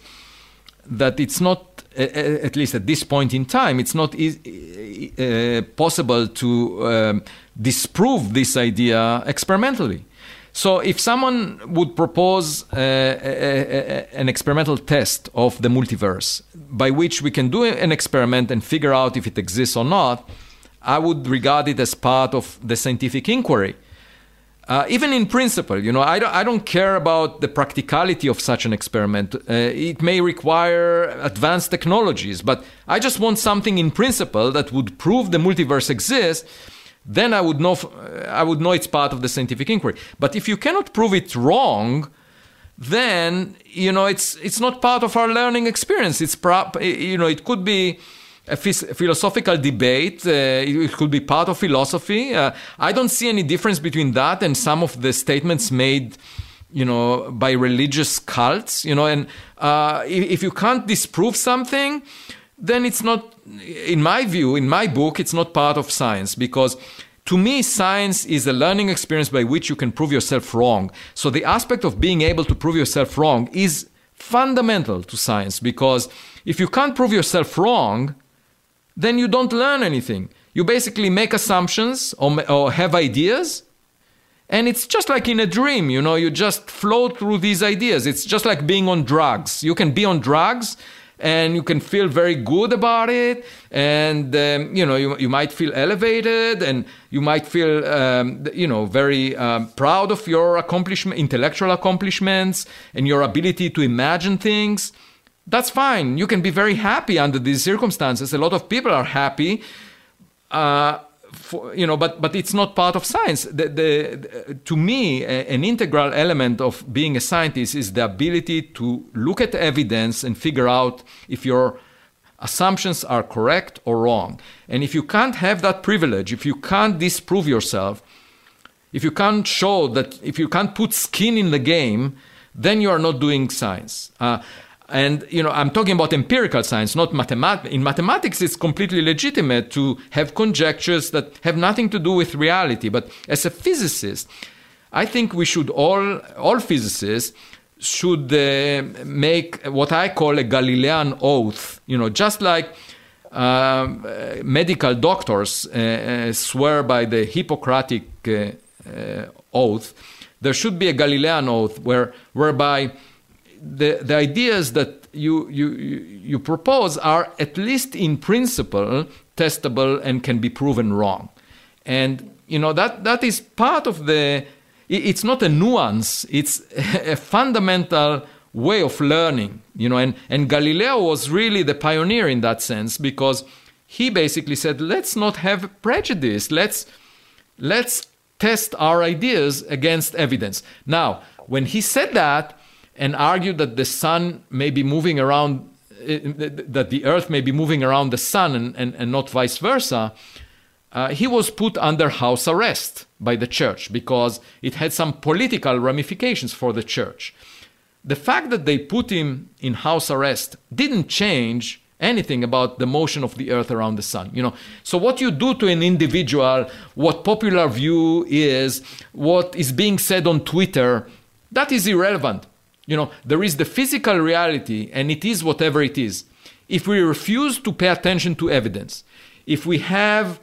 that it's not, uh, at least at this point in time, it's not e- uh, possible to um, disprove this idea experimentally. So, if someone would propose uh, a, a, an experimental test of the multiverse by which we can do an experiment and figure out if it exists or not, I would regard it as part of the scientific inquiry. Uh, even in principle, you know, I don't, I don't care about the practicality of such an experiment. Uh, it may require advanced technologies, but I just want something in principle that would prove the multiverse exists then I would know I would know it's part of the scientific inquiry. But if you cannot prove it wrong, then you know it's it's not part of our learning experience. It's prop, you know it could be a philosophical debate. Uh, it could be part of philosophy. Uh, I don't see any difference between that and some of the statements made, you know, by religious cults. You know, and uh, if, if you can't disprove something, then it's not, in my view, in my book, it's not part of science because to me, science is a learning experience by which you can prove yourself wrong. So the aspect of being able to prove yourself wrong is fundamental to science because if you can't prove yourself wrong, then you don't learn anything. You basically make assumptions or, or have ideas, and it's just like in a dream, you know, you just float through these ideas. It's just like being on drugs. You can be on drugs and you can feel very good about it and um, you know you, you might feel elevated and you might feel um, you know very um, proud of your accomplishment intellectual accomplishments and your ability to imagine things that's fine you can be very happy under these circumstances a lot of people are happy uh, for, you know, but but it's not part of science. The, the, to me, a, an integral element of being a scientist is the ability to look at evidence and figure out if your assumptions are correct or wrong. And if you can't have that privilege, if you can't disprove yourself, if you can't show that, if you can't put skin in the game, then you are not doing science. Uh, and you know, I'm talking about empirical science, not mathematics. In mathematics, it's completely legitimate to have conjectures that have nothing to do with reality. But as a physicist, I think we should all, all physicists, should uh, make what I call a Galilean oath. You know, just like uh, medical doctors uh, uh swear by the Hippocratic uh, uh, oath, there should be a Galilean oath where, whereby the, the ideas that you, you, you propose are, at least in principle, testable and can be proven wrong. And, you know, that, that is part of the, it's not a nuance, it's a fundamental way of learning, you know, and, and Galileo was really the pioneer in that sense because he basically said, let's not have prejudice, let's, let's test our ideas against evidence. Now, when he said that, and argued that the sun may be moving around, eh, that the earth may be moving around the sun and, and, and not vice versa, uh, he was put under house arrest by the church because it had some political ramifications for the church. The fact that they put him in house arrest didn't change anything about the motion of the earth around the sun you know so what you do to an individual what popular view is what is being said on twitter that is irrelevant you know, there is the physical reality, and it is whatever it is. If we refuse to pay attention to evidence, if we have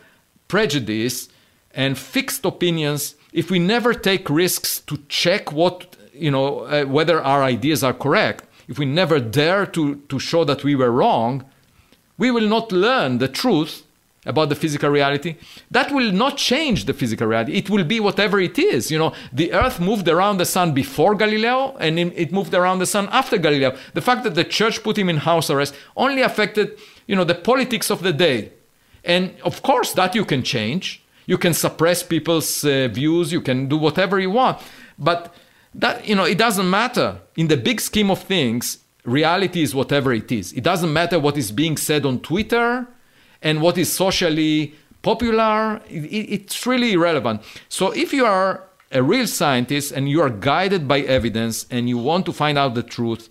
prejudice and fixed opinions, if we never take risks to check what, you know, uh, whether our ideas are correct, if we never dare to, to show that we were wrong, we will not learn the truth about the physical reality, that will not change the physical reality. It will be whatever it is. You know, the Earth moved around the sun before Galileo, and it moved around the sun after Galileo. The fact that the church put him in house arrest only affected, you know, the politics of the day. And of course, that you can change. You can suppress people's uh, views. You can do whatever you want. But that, you know, it doesn't matter. In the big scheme of things, reality is whatever it is. It doesn't matter what is being said on Twitter and what is socially popular, it, it's really irrelevant. So if you are a real scientist and you are guided by evidence and you want to find out the truth,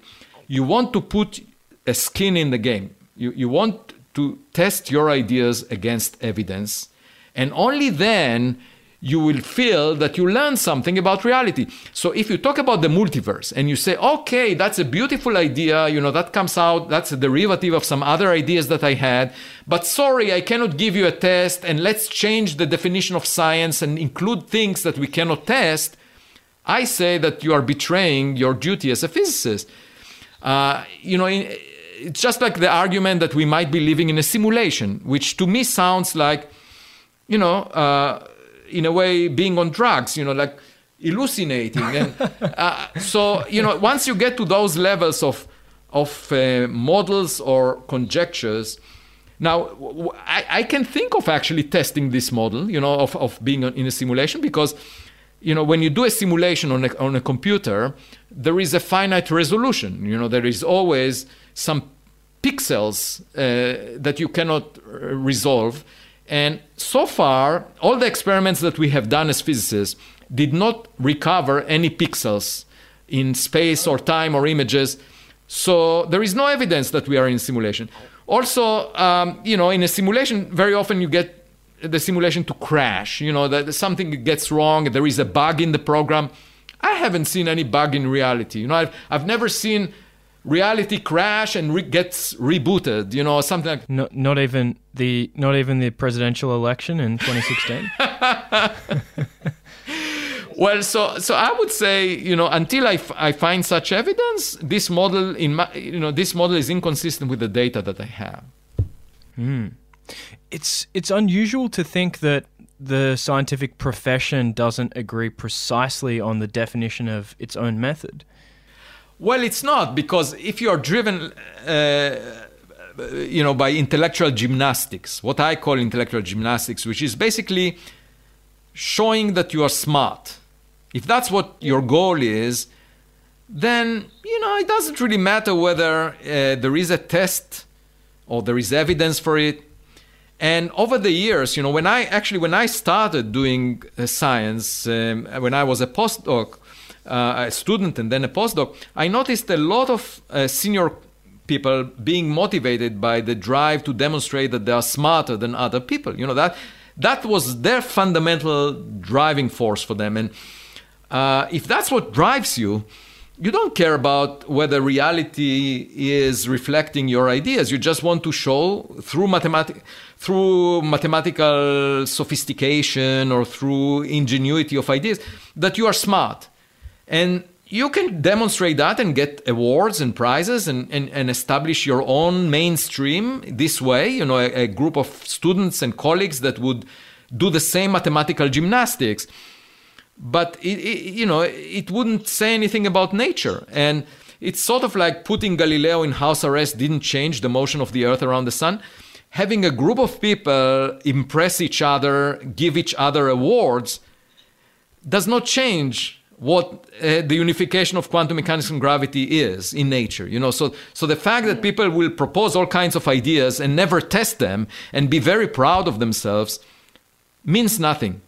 you want to put a skin in the game. You, you want to test your ideas against evidence. And only then you will feel that you learned something about reality. So if you talk about the multiverse and you say, okay, that's a beautiful idea, you know, that comes out, that's a derivative of some other ideas that I had, but sorry, I cannot give you a test and let's change the definition of science and include things that we cannot test, I say that you are betraying your duty as a physicist. Uh, you know, it's just like the argument that we might be living in a simulation, which to me sounds like, you know, uh, in a way being on drugs, you know, like hallucinating. And uh, so, you know, once you get to those levels of of uh, models or conjectures, now I, I, can think of actually testing this model, you know, of, of being in a simulation because, you know, when you do a simulation on a, on a computer, there is a finite resolution. You know, there is always some pixels uh, that you cannot uh, resolve and so far, all the experiments that we have done as physicists did not recover any pixels in space or time or images. So there is no evidence that we are in simulation. Also, um, you know, in a simulation, very often you get the simulation to crash. You know, that something gets wrong, there is a bug in the program. I haven't seen any bug in reality. You know, I've, I've never seen reality crash and re- gets rebooted, you know, something like Not, not even the not even the presidential election in 2016. Well, so so I would say, you know, until I, f- I find such evidence, this model in my, you know, this model is inconsistent with the data that I have. Hmm. It's it's unusual to think that the scientific profession doesn't agree precisely on the definition of its own method. Well, it's not because if you are driven, uh, you know, by intellectual gymnastics, what I call intellectual gymnastics, which is basically showing that you are smart. If that's what your goal is, then you know it doesn't really matter whether uh, there is a test or there is evidence for it. And over the years, you know, when I actually when I started doing uh, science, um, when I was a postdoc, a student and then a postdoc, I noticed a lot of uh, senior people being motivated by the drive to demonstrate that they are smarter than other people. You know that that was their fundamental driving force for them. And uh, if that's what drives you, you don't care about whether reality is reflecting your ideas. You just want to show through mathematic, through mathematical sophistication or through ingenuity of ideas that you are smart. And you can demonstrate that and get awards and prizes and, and, and establish your own mainstream this way, you know, a, a group of students and colleagues that would do the same mathematical gymnastics. But it, it, you know it wouldn't say anything about nature. And it's sort of like putting galileo in house arrest didn't change the motion of the earth around the sun. Having a group of people impress each other give each other awards does not change what uh, the unification of quantum mechanics and gravity is in nature you know so so the fact that people will propose all kinds of ideas and never test them and be very proud of themselves means nothing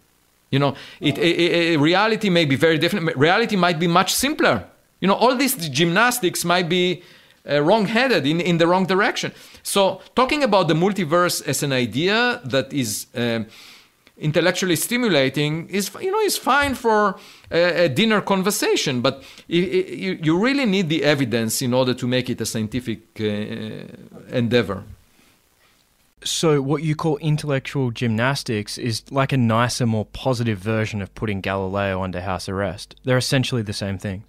you know, it, it, it, reality may be very different. Reality might be much simpler. You know, all these gymnastics might be uh, wrong-headed in, in the wrong direction. So, talking about the multiverse as an idea that is uh, intellectually stimulating is, you know, is fine for a, a dinner conversation, but you, you really need the evidence in order to make it a scientific uh, endeavor. So, what you call intellectual gymnastics is like a nicer, more positive version of putting Galileo under house arrest. They're essentially the same thing.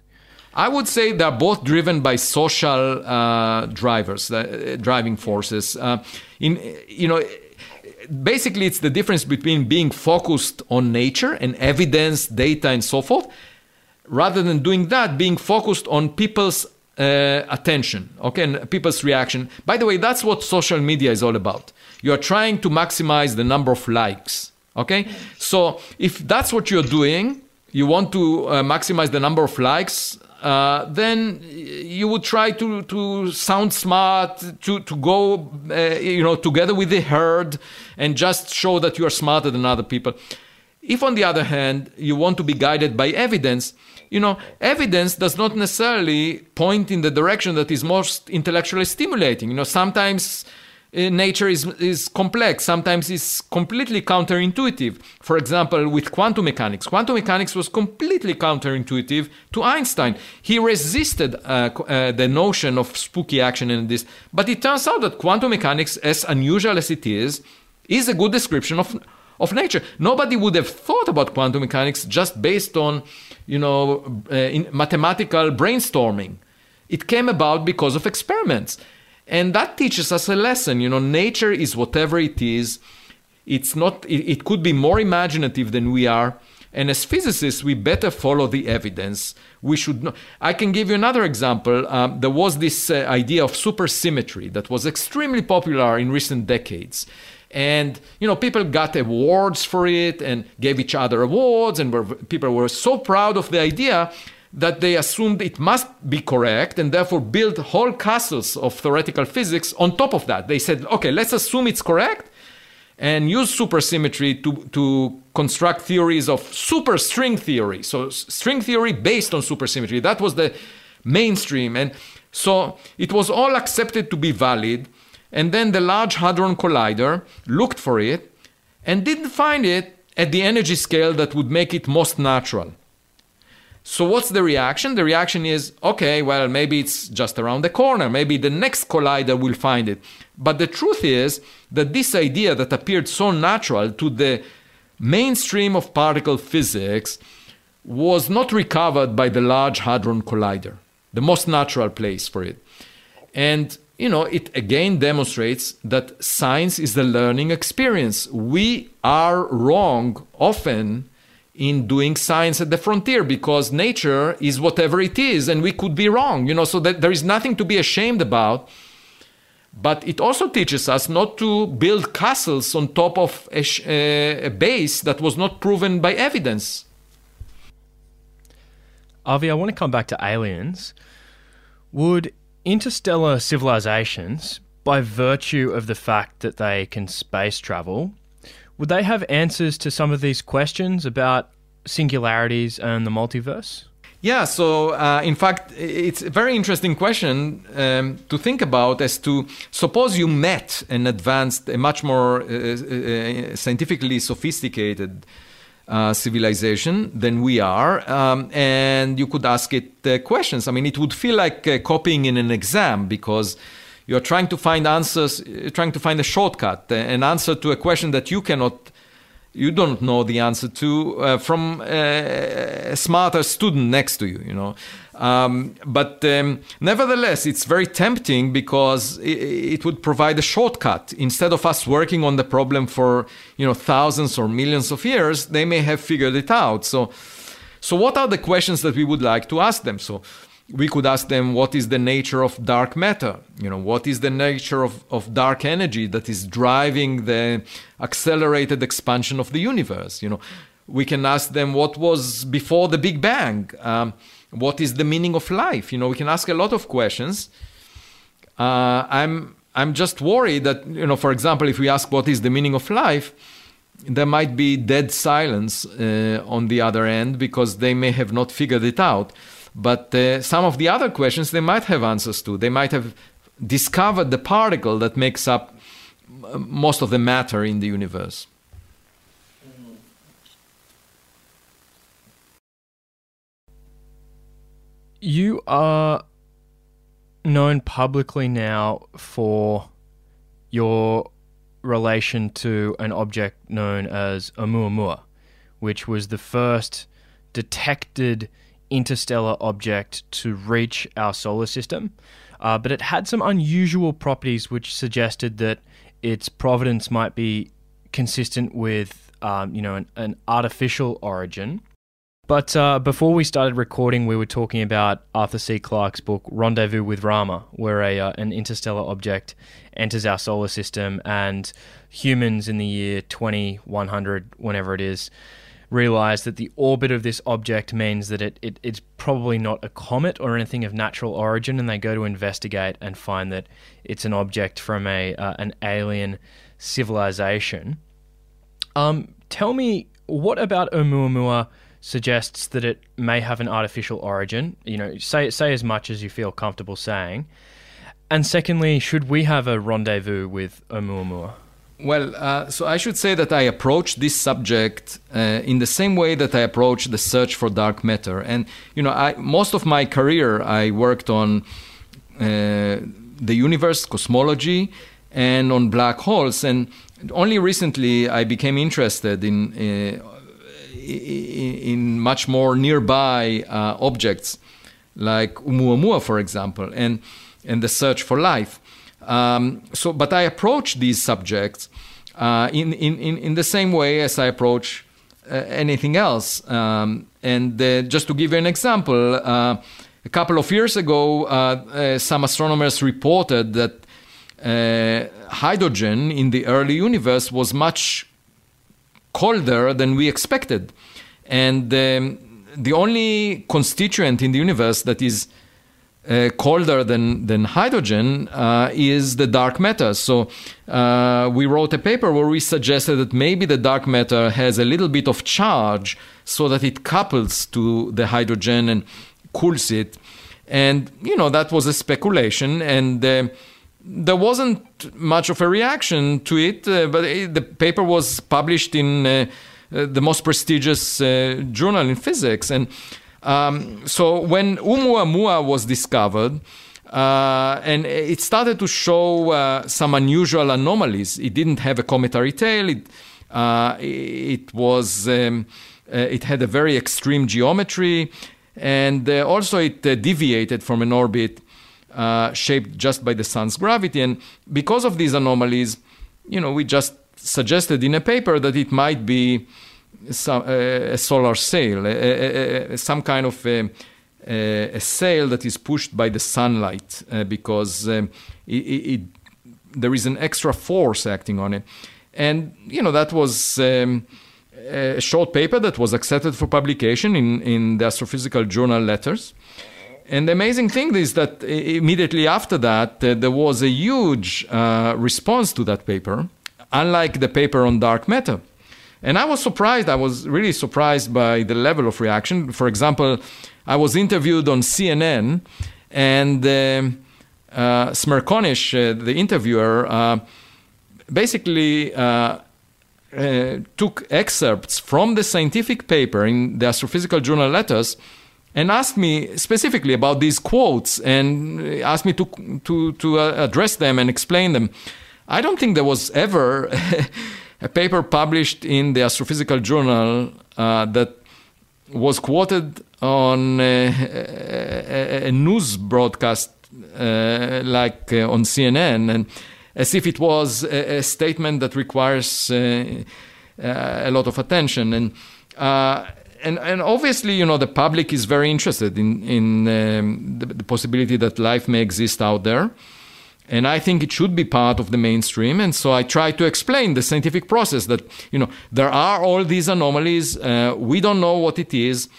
I would say they're both driven by social uh, drivers, uh, driving forces. Uh, in you know, basically, it's the difference between being focused on nature and evidence, data, and so forth, rather than doing that, being focused on people's uh, attention, okay, and people's reaction. By the way, that's what social media is all about. You are trying to maximize the number of likes, okay? So if that's what you're doing, you want to uh, maximize the number of likes, uh, then you would try to, to sound smart, to, to go, uh, you know, together with the herd and just show that you are smarter than other people. If, on the other hand, you want to be guided by evidence, you know, evidence does not necessarily point in the direction that is most intellectually stimulating. You know, sometimes nature is, is complex, sometimes it's completely counterintuitive. For example, with quantum mechanics, quantum mechanics was completely counterintuitive to Einstein. He resisted uh, uh, the notion of spooky action and this, but it turns out that quantum mechanics, as unusual as it is, is a good description of of nature. Nobody would have thought about quantum mechanics just based on, you know, uh, mathematical brainstorming. It came about because of experiments. And that teaches us a lesson. You know, nature is whatever it is. It's not, it, it could be more imaginative than we are. And as physicists, we better follow the evidence. We should know. I can give you another example. Um, there was this uh, idea of supersymmetry that was extremely popular in recent decades and you know people got awards for it and gave each other awards and were, people were so proud of the idea that they assumed it must be correct and therefore built whole castles of theoretical physics on top of that. They said okay let's assume it's correct and use supersymmetry to, to construct theories of superstring theory. So string theory based on supersymmetry. That was the mainstream. And so it was all accepted to be valid. And then the Large Hadron Collider looked for it and didn't find it at the energy scale that would make it most natural. So what's the reaction? The reaction is okay, well, maybe it's just around the corner. Maybe the next collider will find it. But the truth is that this idea that appeared so natural to the mainstream of particle physics was not recovered by the Large Hadron Collider, the most natural place for it. And you know, it again demonstrates that science is the learning experience. We are wrong often in doing science at the frontier because nature is whatever it is and we could be wrong you know so that there is nothing to be ashamed about. But it also teaches us not to build castles on top of a, sh- a base that was not proven by evidence. Avi i want to come back to aliens. Would interstellar civilizations by virtue of the fact that they can space travel would they have answers to some of these questions about singularities and the multiverse? Yeah, so uh, in fact, it's a very interesting question um, to think about as to suppose you met an advanced, a much more uh, uh, scientifically sophisticated uh, civilization than we are, um, and you could ask it uh, questions. I mean, it would feel like uh, copying in an exam because you're trying to find answers, trying to find a shortcut, an answer to a question that you cannot, you don't know the answer to uh, from a, smarter student next to you, you know. Um, but um, nevertheless, it's very tempting because it, it, would provide a shortcut. Instead of us working on the problem for you know thousands or millions of years, they may have figured it out. So, so what are the questions that we would like to ask them? So we could ask them what is the nature of dark matter? You know what is the nature of, of dark energy that is driving the accelerated expansion of the universe? You know we can ask them what was before the big bang? Um, what is the meaning of life? You know we can ask a lot of questions. Uh, i'm i'm just worried that you know for example if we ask what is the meaning of life? there might be dead silence uh, on the other end because they may have not figured it out but uh, some of the other questions they might have answers to. They might have discovered the particle that makes up most of the matter in the universe. You are known publicly now for your relation to an object known as Oumuamua, which was the first detected interstellar object to reach our solar system, uh, but it had some unusual properties which suggested that its providence might be consistent with, um, you know, an, an, artificial origin. But uh, before we started recording, we were talking about Arthur C. Clarke's book Rendezvous with Rama, where a, uh, an interstellar object enters our solar system, and humans in the year 2100, whenever it is, realize that the orbit of this object means that it, it, it's probably not a comet or anything of natural origin, and they go to investigate and find that it's an object from a uh, an alien civilization. Um, tell me, what about Oumuamua suggests that it may have an artificial origin? You know, say say as much as you feel comfortable saying. And secondly, should we have a rendezvous with Oumuamua? Well, uh, so I should say that I approach this subject uh, in the same way that I approach the search for dark matter. And you know, I, most of my career I worked on uh, the universe, cosmology, and on black holes. And only recently I became interested in uh, in much more nearby uh, objects, like Oumuamua, for example, and and the search for life. Um, so, but I approach these subjects uh, in, in, in the same way as I approach uh, anything else. Um, and uh, just to give you an example, uh, a couple of years ago, uh, uh, some astronomers reported that hydrogen in the early universe was much colder than we expected. And um, the only constituent in the universe that is uh, colder than, than hydrogen uh, is the dark matter. So uh, we wrote a paper where we suggested that maybe the dark matter has a little bit of charge so that it couples to the hydrogen and cools it. And, you know, that was a speculation. And uh, there wasn't much of a reaction to it, uh, but it, the paper was published in uh, the most prestigious journal in physics. And Um, so when Oumuamua was discovered, uh, and it started to show uh, some unusual anomalies. It didn't have a cometary tail. It, uh, it was um, uh, it had a very extreme geometry, and uh, also it uh, deviated from an orbit shaped just by the sun's gravity. And because of these anomalies, you know, we just suggested in a paper that it might be some, a solar sail, a, a, some kind of a sail that is pushed by the sunlight uh, because um, it, it, there is an extra force acting on it. And, you know, that was um, a short paper that was accepted for publication in, in the Astrophysical Journal Letters. And the amazing thing is that immediately after that, uh, there was a huge uh, response to that paper, unlike the paper on dark matter. And I was surprised, I was really surprised by the level of reaction. For example, I was interviewed on CNN, and uh, uh, Smerconish, uh, the interviewer, uh, basically uh, uh, took excerpts from the scientific paper in the Astrophysical Journal Letters and asked me specifically about these quotes and asked me to, to, to address them and explain them. I don't think there was ever a paper published in the Astrophysical Journal that was quoted on a, a, a news broadcast uh, like uh, on CNN, and as if it was a, a statement that requires uh, uh a lot of attention. And, uh, and and obviously, you know, the public is very interested in in um, the, the possibility that life may exist out there and i think it should be part of the mainstream. And so i try to explain the scientific process that you know there are all these anomalies uh, we don't know what it is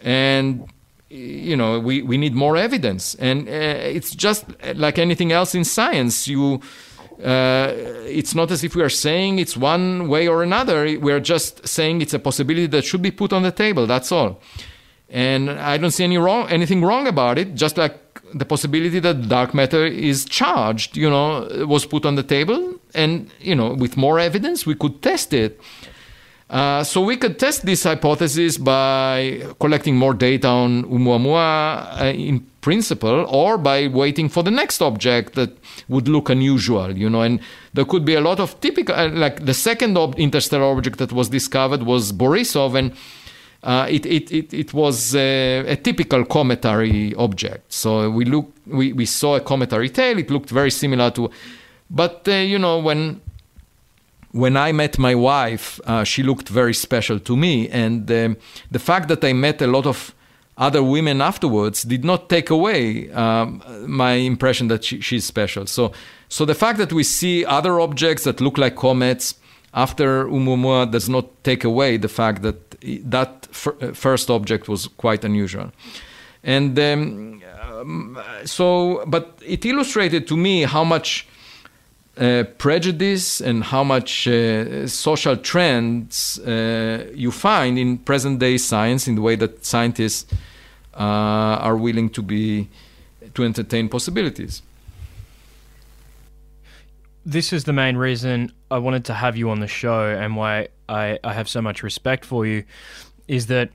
and you know we, we need more evidence. And uh, it's just like anything else in science you uh, it's not as if we are saying it's one way or another. We're just saying it's a possibility that should be put on the table. That's all. And i don't see any wrong anything wrong about it. Just like the possibility that dark matter is charged, you know, was put on the table, and you know, with more evidence, we could test it. Uh, so we could test this hypothesis by collecting more data on Oumuamua uh, in principle, or by waiting for the next object that would look unusual, you know. And there could be a lot of typical, uh, like the second ob- interstellar object that was discovered was Borisov, and uh, it, it, it, it was a, a, typical cometary object. So we look we, we saw a cometary tail. It looked very similar to, but uh, you know when when I met my wife, uh, she looked very special to me, and um, the fact that I met a lot of other women afterwards did not take away um, my impression that she, she's special. So so the fact that we see other objects that look like comets after Oumuamua does not take away the fact that that uh, first object was quite unusual. And um, um, so, but it illustrated to me how much uh, prejudice and how much uh, social trends uh, you find in present day science in the way that scientists uh, are willing to be to entertain possibilities this is the main reason I wanted to have you on the show and why I, I have so much respect for you is that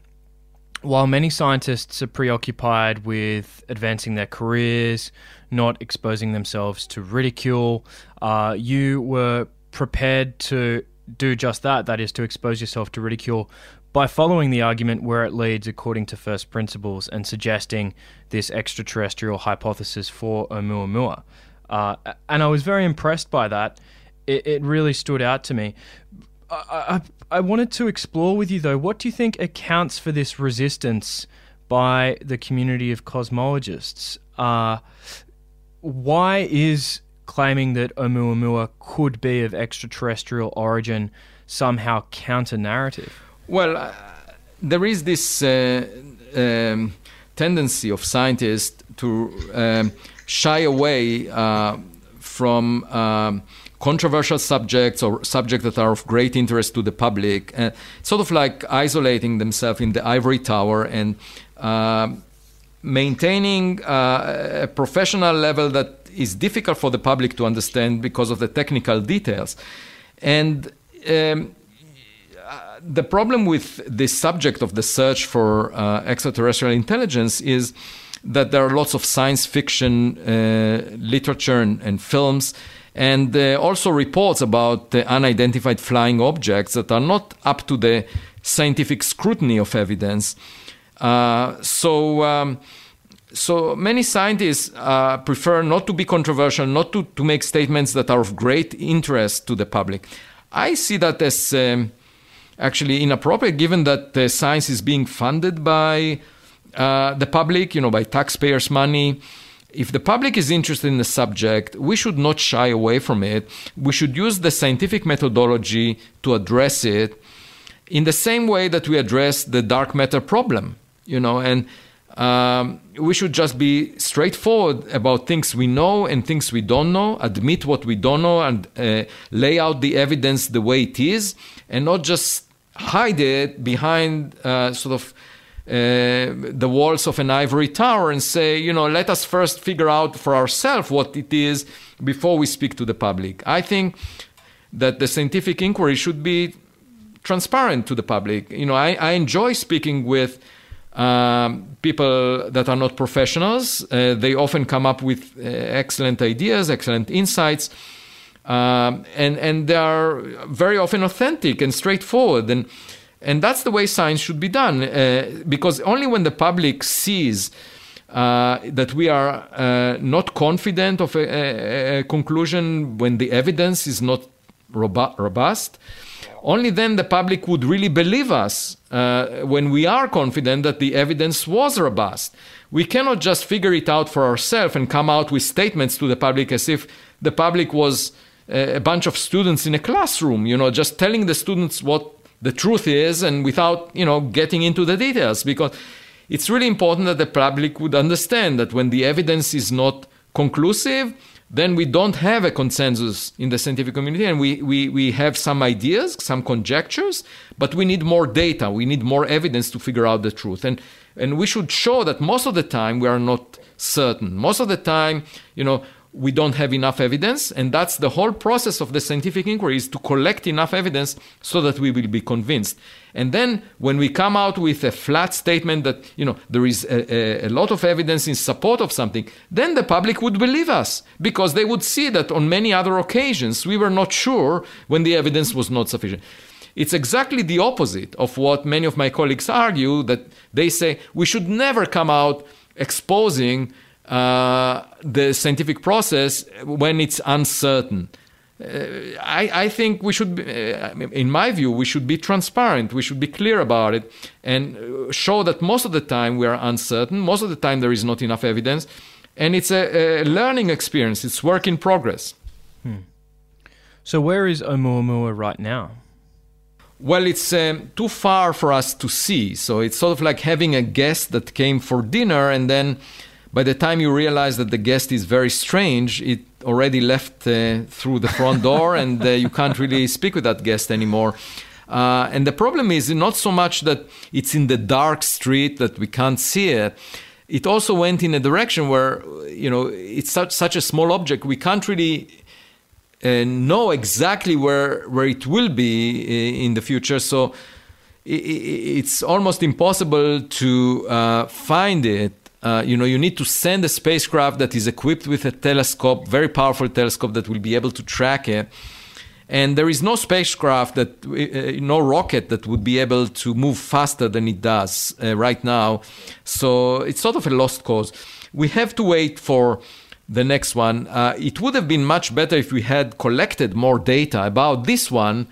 while many scientists are preoccupied with advancing their careers, not exposing themselves to ridicule, uh, you were prepared to do just that that is, to expose yourself to ridicule by following the argument where it leads according to first principles and suggesting this extraterrestrial hypothesis for Oumuamua. Uh, and I was very impressed by that. It, it really stood out to me. I, I, I wanted to explore with you, though, what do you think accounts for this resistance by the community of cosmologists? Uh, why is claiming that Oumuamua could be of extraterrestrial origin somehow counter narrative? Well, uh, there is this uh, um, tendency of scientists to um, shy away uh, from um, controversial subjects or subjects that are of great interest to the public, uh, sort of like isolating themselves in the ivory tower and uh, maintaining uh, a professional level that is difficult for the public to understand because of the technical details. And um, the problem with this subject of the search for uh, extraterrestrial intelligence is that there are lots of science fiction uh, literature and, and, films, and uh, also reports about unidentified flying objects that are not up to the scientific scrutiny of evidence. Uh, so. Um, so many scientists uh, prefer not to be controversial, not to, to make statements that are of great interest to the public. I see that as um, actually inappropriate, given that science is being funded by uh, the public, you know, by taxpayers' money. If the public is interested in the subject, we should not shy away from it. We should use the scientific methodology to address it in the same way that we address the dark matter problem, you know, and um, we should just be straightforward about things we know and things we don't know, admit what we don't know, and uh, lay out the evidence the way it is, and not just hide it behind uh, sort of the walls of an ivory tower and say, you know, let us first figure out for ourselves what it is before we speak to the public. I think that the scientific inquiry should be transparent to the public. You know, I, I enjoy speaking with um, people that are not professionals. Uh, they often come up with uh, excellent ideas, excellent insights, um, and and they are very often authentic and straightforward. And and that's the way science should be done, uh, because only when the public sees. Uh, that we are uh, not confident of a, a, a, conclusion when the evidence is not robu- robust, only then the public would really believe us uh, when we are confident that the evidence was robust. We cannot just figure it out for ourselves and come out with statements to the public as if the public was uh, a bunch of students in a classroom, you know, just telling the students what the truth is and without, you know, getting into the details because it's really important that the public would understand that when the evidence is not conclusive, then we don't have a consensus in the scientific community and we, we, we have some ideas, some conjectures, but we need more data, we need more evidence to figure out the truth. And, and we should show that most of the time we are not certain. Most of the time, you know, we don't have enough evidence and that's the whole process of the scientific inquiry is to collect enough evidence so that we will be convinced. And then when we come out with a flat statement that you know there is a, a, a, lot of evidence in support of something then the public would believe us because they would see that on many other occasions we were not sure when the evidence was not sufficient. It's exactly the opposite of what many of my colleagues argue that they say we should never come out exposing uh, the scientific process when it's uncertain. Uh, I, I, think we should, be, uh, in my view, we should be transparent. We should be clear about it and uh, show that most of the time we are uncertain. Most of the time there is not enough evidence, and it's a, a learning experience. It's work in progress. Hmm. So where is Oumuamua right now? Well, it's um, too far for us to see. So it's sort of like having a guest that came for dinner and then by the time you realize that the guest is very strange, it already left uh, through the front door and uh, you can't really speak with that guest anymore. Uh, and the problem is not so much that it's in the dark street that we can't see it. It also went in a direction where, you know, it's such, such a small object, we can't really uh, know exactly where, where it will be uh, in the future. So it's almost impossible to uh, find it uh, you know, you need to send a spacecraft that is equipped with a telescope, very powerful telescope that will be able to track it. And there is no spacecraft that, uh, no rocket that would be able to move faster than it does uh, right now. So it's sort of a lost cause. We have to wait for the next one. Uh, it would have been much better if we had collected more data about this one,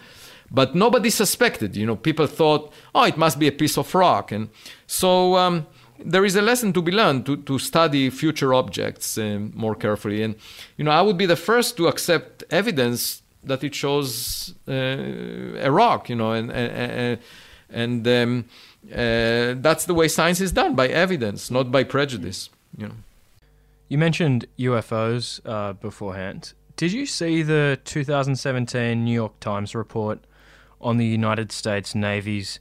but nobody suspected. You know, people thought, oh, it must be a piece of rock. And so, um, there is a lesson to be learned to, to study future objects uh, more carefully. And, you know, I would be the first to accept evidence that it shows uh, a rock, you know, and, and, and um, uh, that's the way science is done by evidence, not by prejudice, you know. You mentioned UFOs uh, beforehand. Did you see the 2017 New York Times report on the United States Navy's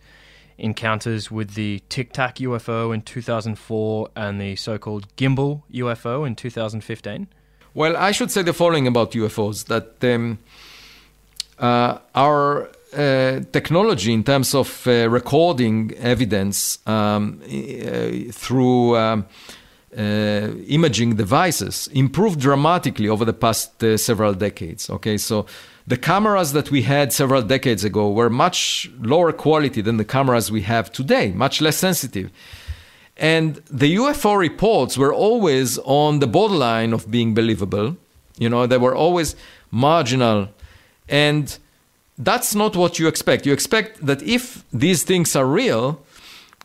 encounters with the Tic Tac UFO in 2004 and the so called Gimbal UFO in 2015? Well, I should say the following about UFOs that um, uh, our uh, technology in terms of uh, recording evidence um, uh, through um, uh, imaging devices improved dramatically over the past uh, several decades. Okay, so the cameras that we had several decades ago were much lower quality than the cameras we have today, much less sensitive. And the UFO reports were always on the borderline of being believable. You know, they were always marginal. And that's not what you expect. You expect that if these things are real,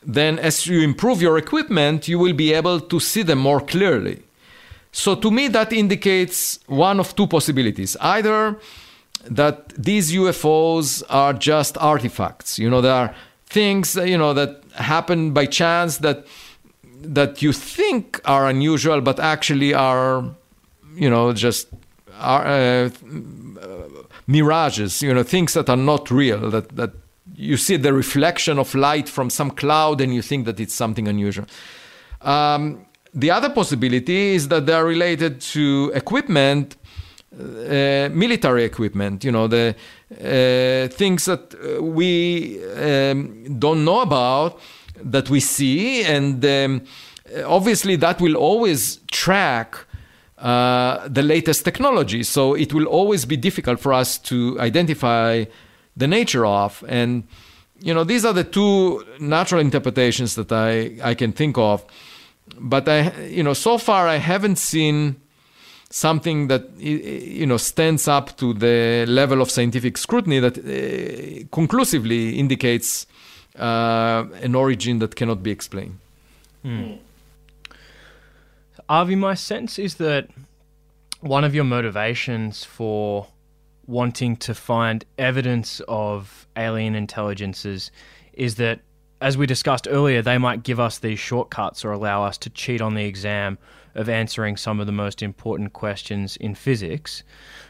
then as you improve your equipment, you will be able to see them more clearly. So to me, that indicates one of two possibilities. Either that these UFOs are just artifacts, you know, there are things, you know, that happen by chance that that you think are unusual, but actually are, you know, just are, uh, mirages, you know, things that are not real, that, that you see the reflection of light from some cloud and you think that it's something unusual. Um, the other possibility is that they are related to equipment, uh, military equipment, you know, the uh, things that uh, we um, don't know about that we see. And um, obviously, that will always track uh, the latest technology. So it will always be difficult for us to identify the nature of. And, you know, these are the two natural interpretations that I, I can think of. But I, you know, so far I haven't seen something that you know stands up to the level of scientific scrutiny that uh, conclusively indicates uh, an origin that cannot be explained. Hmm. Avi, my sense is that one of your motivations for wanting to find evidence of alien intelligences is that, as we discussed earlier, they might give us these shortcuts or allow us to cheat on the exam of answering some of the most important questions in physics.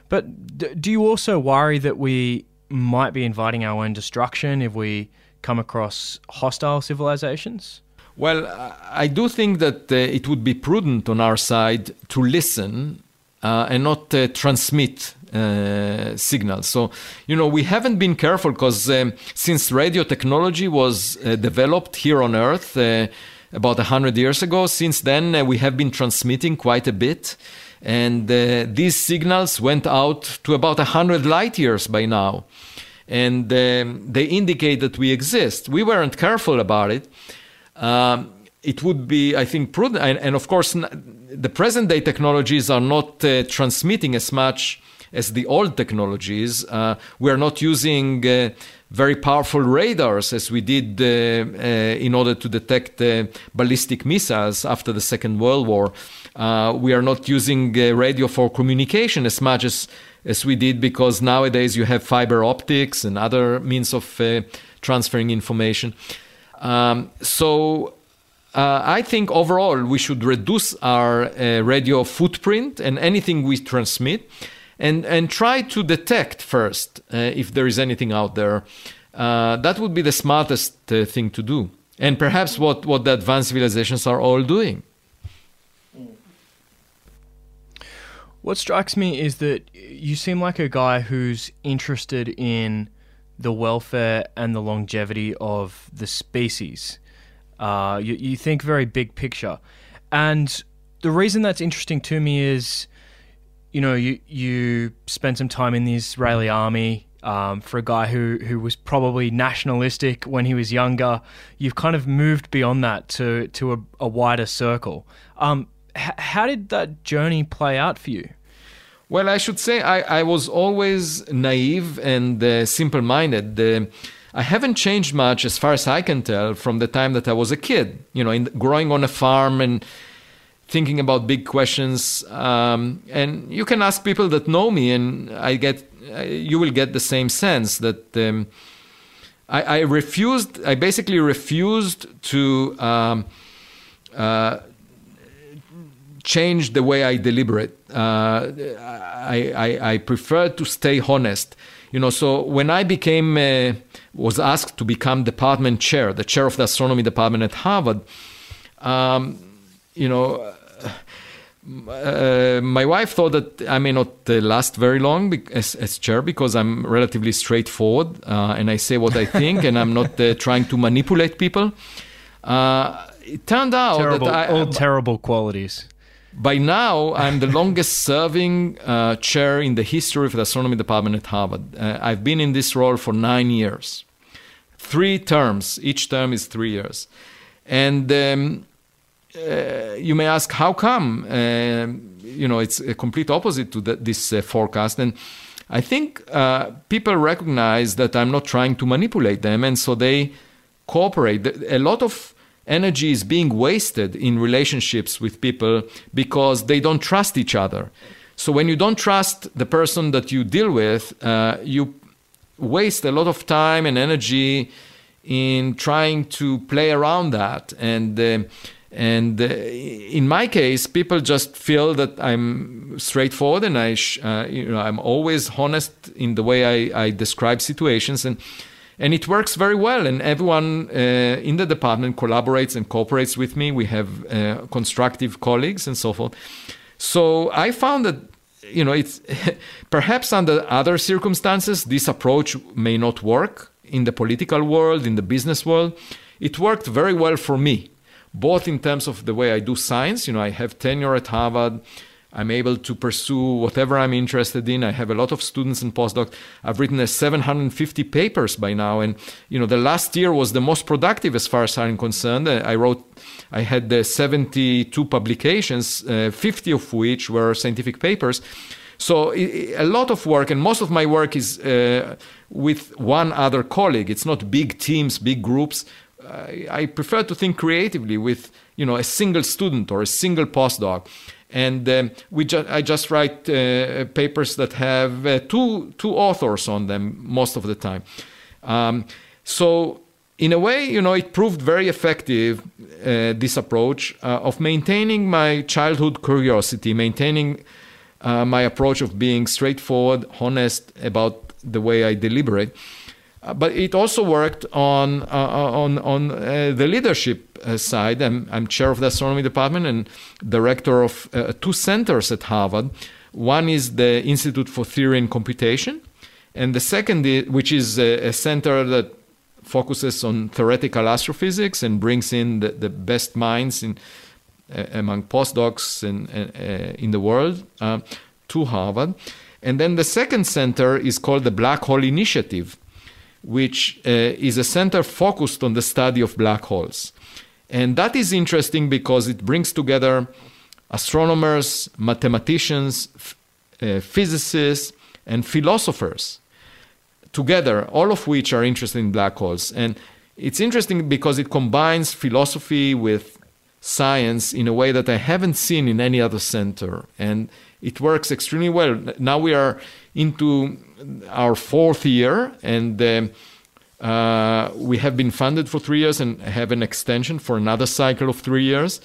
But d- do you also worry that we might be inviting our own destruction if we come across hostile civilizations? Well, I do think that uh, it would be prudent on our side to listen uh, and not uh, transmit uh, signals. So, you know, we haven't been careful because um, since radio technology was uh, developed here on Earth uh, about 100 years ago, since then we have been transmitting quite a bit. And these signals went out to about 100 light years by now. And um, they indicate that we exist. We weren't careful about it um, it would be, I think, prudent. And, and, of course, the present day technologies are not uh, transmitting as much as the old technologies. Uh, we are not using uh, very powerful radars as we did uh, uh, in order to detect uh, ballistic missiles after the Second World War. we are not using radio for communication as much as, as we did because nowadays you have fiber optics and other means of transferring information. Um, so uh, I think overall we should reduce our uh, radio footprint and anything we transmit and, and try to detect first uh, if there is anything out there. Uh, that would be the smartest uh, thing to do. And perhaps what, what the advanced civilizations are all doing. What strikes me is that you seem like a guy who's interested in the welfare and the longevity of the species. Uh, you, you think very big picture. And the reason that's interesting to me is, you know, you, you spent some time in the Israeli army. Um, for a guy who, who was probably nationalistic when he was younger, you've kind of moved beyond that to, to a, a wider circle. Um, h- how did that journey play out for you? Well, I should say I, I was always naive and uh, simple minded. Uh, I haven't changed much, as far as I can tell, from the time that I was a kid. You know, in, growing on a farm and thinking about big questions. Um, and you can ask people that know me, and I get you will get the same sense that um, I, I, refused. I basically refused to. Um, uh, change the way I deliberate. Uh, I, I, I, prefer to stay honest. You know, so when I became, uh, was asked to become department chair, the chair of the astronomy department at Harvard, um, you know, uh, my wife thought that I may not uh, last very long as, as, chair because I'm relatively straightforward uh, and I say what I think and I'm not uh, trying to manipulate people. Uh, it turned out terrible, that I, all terrible qualities. By now, I'm the longest serving uh, chair in the history of the astronomy department at Harvard. I've been in this role for nine years, three terms. Each term is three years, and. Um, uh, you may ask how come? Uh, you know it's a complete opposite to the, this uh, forecast. And i think uh, people recognize that i'm not trying to manipulate them and so they cooperate. A lot of energy is being wasted in relationships with people because they don't trust each other. So when you don't trust the person that you deal with uh, you waste a lot of time and energy in trying to play around that. And uh, and uh, in my case, people just feel that I'm straightforward and I, sh- uh, you know, I'm always honest in the way I, I, describe situations, and and it works very well. And everyone uh, in the department collaborates and cooperates with me. We have uh, constructive colleagues and so forth. So I found that you know it's perhaps under other circumstances this approach may not work in the political world, in the business world. It worked very well for me both in terms of the way I do science. You know, I have tenure at Harvard. I'm able to pursue whatever I'm interested in. I have a lot of students and postdocs. I've written 750 papers by now, and you know the last year was the most productive as far as I'm concerned. I wrote, I had uh, 72 publications, uh, 50 of which were scientific papers. So a lot of work, and most of my work is uh, with one other colleague. It's not big teams, big groups. I, I prefer to think creatively with you know a single student or a single postdoc and um, we ju- I just write uh, papers that have uh, two two authors on them most of the time. Um, so in a way, you know, it proved very effective. Uh, this approach uh, of maintaining my childhood curiosity, maintaining uh, my approach of being straightforward, honest about the way I deliberate. Uh, but it also worked on uh, uh on on uh, the leadership uh, side. I'm, I'm, chair of the astronomy department and director of uh, two centers at Harvard. One is the Institute for Theory and Computation, and the second, which is a, a, center that focuses on theoretical astrophysics and brings in the, the best minds in among postdocs in in the world to Harvard. And then the second center is called the Black Hole Initiative which uh, is a center focused on the study of black holes. And that is interesting because it brings together astronomers, mathematicians, f- uh, physicists, and philosophers together, all of which are interested in black holes. And it's interesting because it combines philosophy with science in a way that I haven't seen in any other center. And it works extremely well. Now we are into our fourth year, and um, uh, we have been funded for three years and have an extension for another cycle of three years.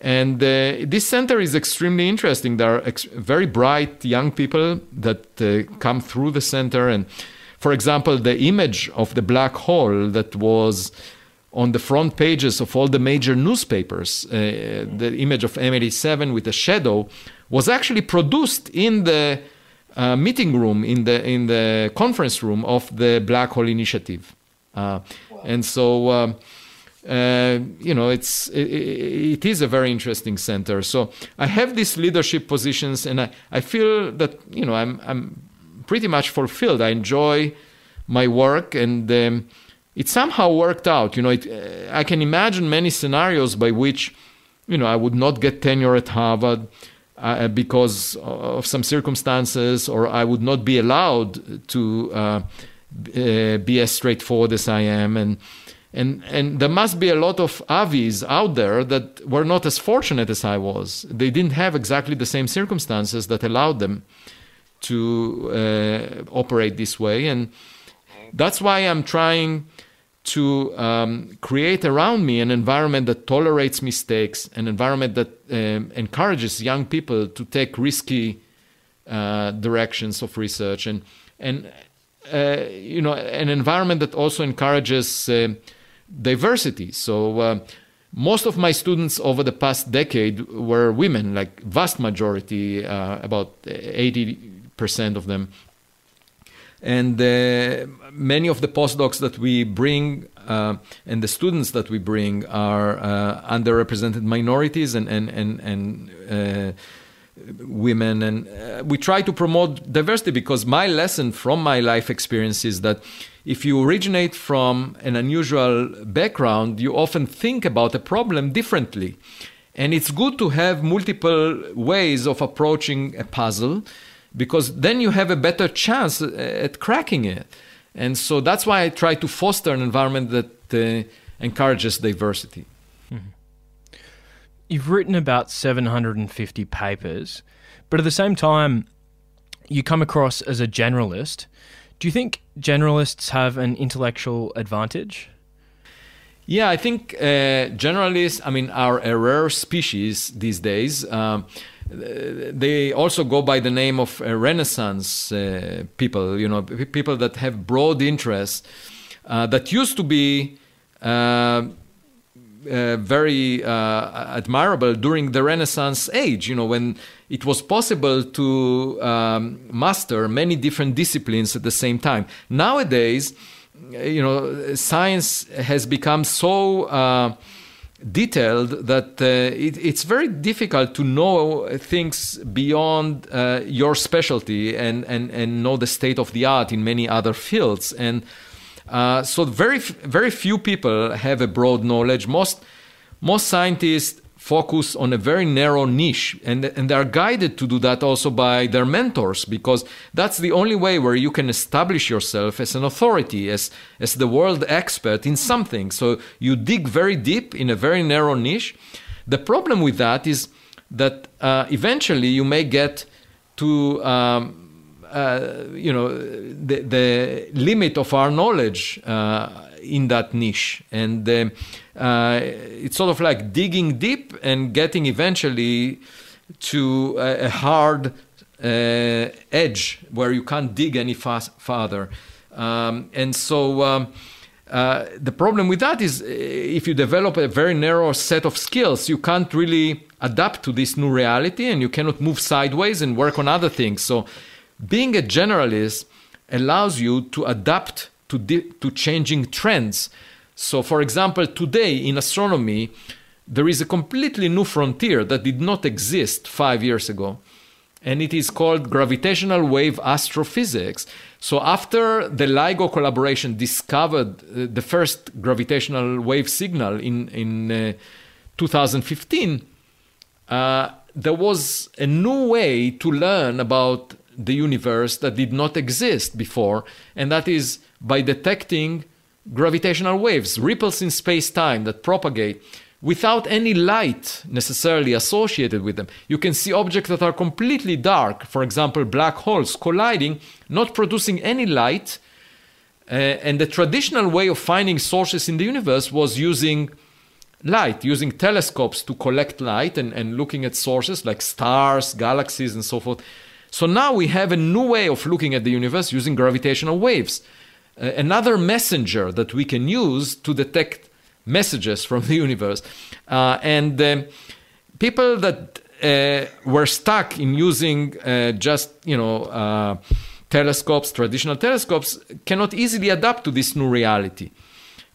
And uh, this center is extremely interesting. There are ex- very bright young people that uh, come through the center. And for example, the image of the black hole that was on the front pages of all the major newspapers, uh, the image of M87 with a shadow, was actually produced in the uh, meeting room in the in the conference room of the Black Hole Initiative, uh, wow. and so. Um, uh, you know, it's it, it is a very interesting center. So I have these leadership positions, and I, I feel that you know I'm I'm pretty much fulfilled. I enjoy my work, and um, it somehow worked out. You know, it, uh, I can imagine many scenarios by which you know I would not get tenure at Harvard uh, because of some circumstances, or I would not be allowed to uh, uh, be as straightforward as I am. And, and, and there must be a lot of avis out there that were not as fortunate as I was. They didn't have exactly the same circumstances that allowed them to uh, operate this way. And that's why I'm trying to um, create around me an environment that tolerates mistakes, an environment that um, encourages young people to take risky uh, directions of research, and and uh, you know an environment that also encourages uh, diversity. So. Uh, most of my students over the past decade were women, like vast majority, uh, about 80% of them. And uh, many of the postdocs that we bring uh, and the students that we bring are uh, underrepresented minorities and, and, and, and uh, women. And uh, we try to promote diversity because my lesson from my life experience is that if you originate from an unusual background, you often think about a problem differently. And it's good to have multiple ways of approaching a puzzle because then you have a better chance at cracking it. And so that's why I try to foster an environment that uh, encourages diversity. Mm-hmm. You've written about 750 papers, but at the same time, you come across as a generalist. Do you think generalists have an intellectual advantage? Yeah, I think uh, generalists, I mean, are a rare species these days. Um, they also go by the name of uh, Renaissance uh, people, you know, people that have broad interests uh, that used to be very admirable during the Renaissance age, you know, when it was possible to um, master many different disciplines at the same time. Nowadays, you know, science has become so uh, detailed that uh, it, it's very difficult to know things beyond uh, your specialty and, and, and know the state of the art in many other fields. And uh, so very very few people have a broad knowledge. Most most scientists focus on a very narrow niche. And, and they are guided to do that also by their mentors because that's the only way where you can establish yourself as an authority as, as the world expert in something. So you dig very deep in a very narrow niche. The problem with that is that uh, eventually you may get to um, uh, you know the, the limit of our knowledge uh, in that niche and uh, uh, it's sort of like digging deep and getting eventually to a, a hard uh, edge where you can't dig any fast, farther um, and so um, uh, the problem with that is if you develop a very narrow set of skills, you can't really adapt to this new reality and you cannot move sideways and work on other things. So being a generalist allows you to adapt to, di- to changing trends. So, for example, today in astronomy, there is a completely new frontier that did not exist five years ago, and it is called gravitational wave astrophysics. So, after the LIGO collaboration discovered uh, the first gravitational wave signal in, in uh, 2015, uh, there was a new way to learn about the universe that did not exist before, and that is by detecting gravitational waves, ripples in space time that propagate without any light necessarily associated with them. You can see objects that are completely dark, for example, black holes colliding, not producing any light. Uh, and the traditional way of finding sources in the universe was using light, using telescopes to collect light and, and looking at sources like stars, galaxies, and so forth. So now we have a new way of looking at the universe using gravitational waves. Uh, another messenger that we can use to detect messages from the universe. Uh, and um, people that uh, were stuck in using uh, just, you know, uh, telescopes, traditional telescopes, cannot easily adapt to this new reality.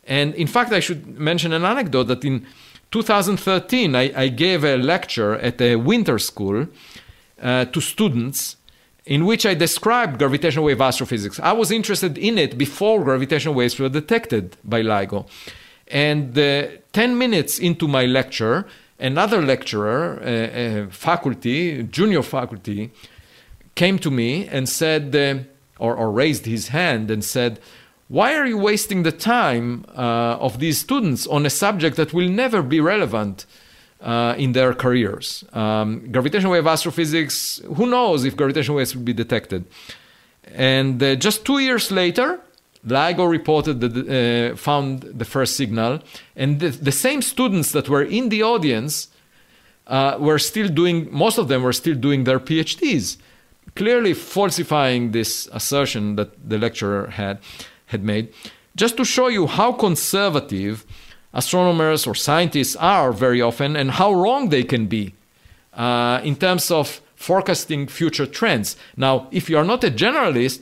And in fact, I should mention an anecdote that in 2013, I, I gave a lecture at a winter school uh, to students in which I described gravitational wave astrophysics. I was interested in it before gravitational waves were detected by LIGO. And uh, 10 minutes into my lecture, another lecturer, uh, uh, faculty, junior faculty, came to me and said, uh, or, or, raised his hand and said, Why are you wasting the time of these students on a subject that will never be relevant uh, in their careers. Um, gravitational wave astrophysics, who knows if gravitational waves will be detected? And uh, just two years later, LIGO reported that uh, found the first signal, and the, the, same students that were in the audience uh, were still doing. Most of them were still doing their PhDs, clearly falsifying this assertion that the lecturer had had made. Just to show you how conservative astronomers or scientists are very often and how wrong they can be uh, in terms of forecasting future trends. Now, if you are not a generalist,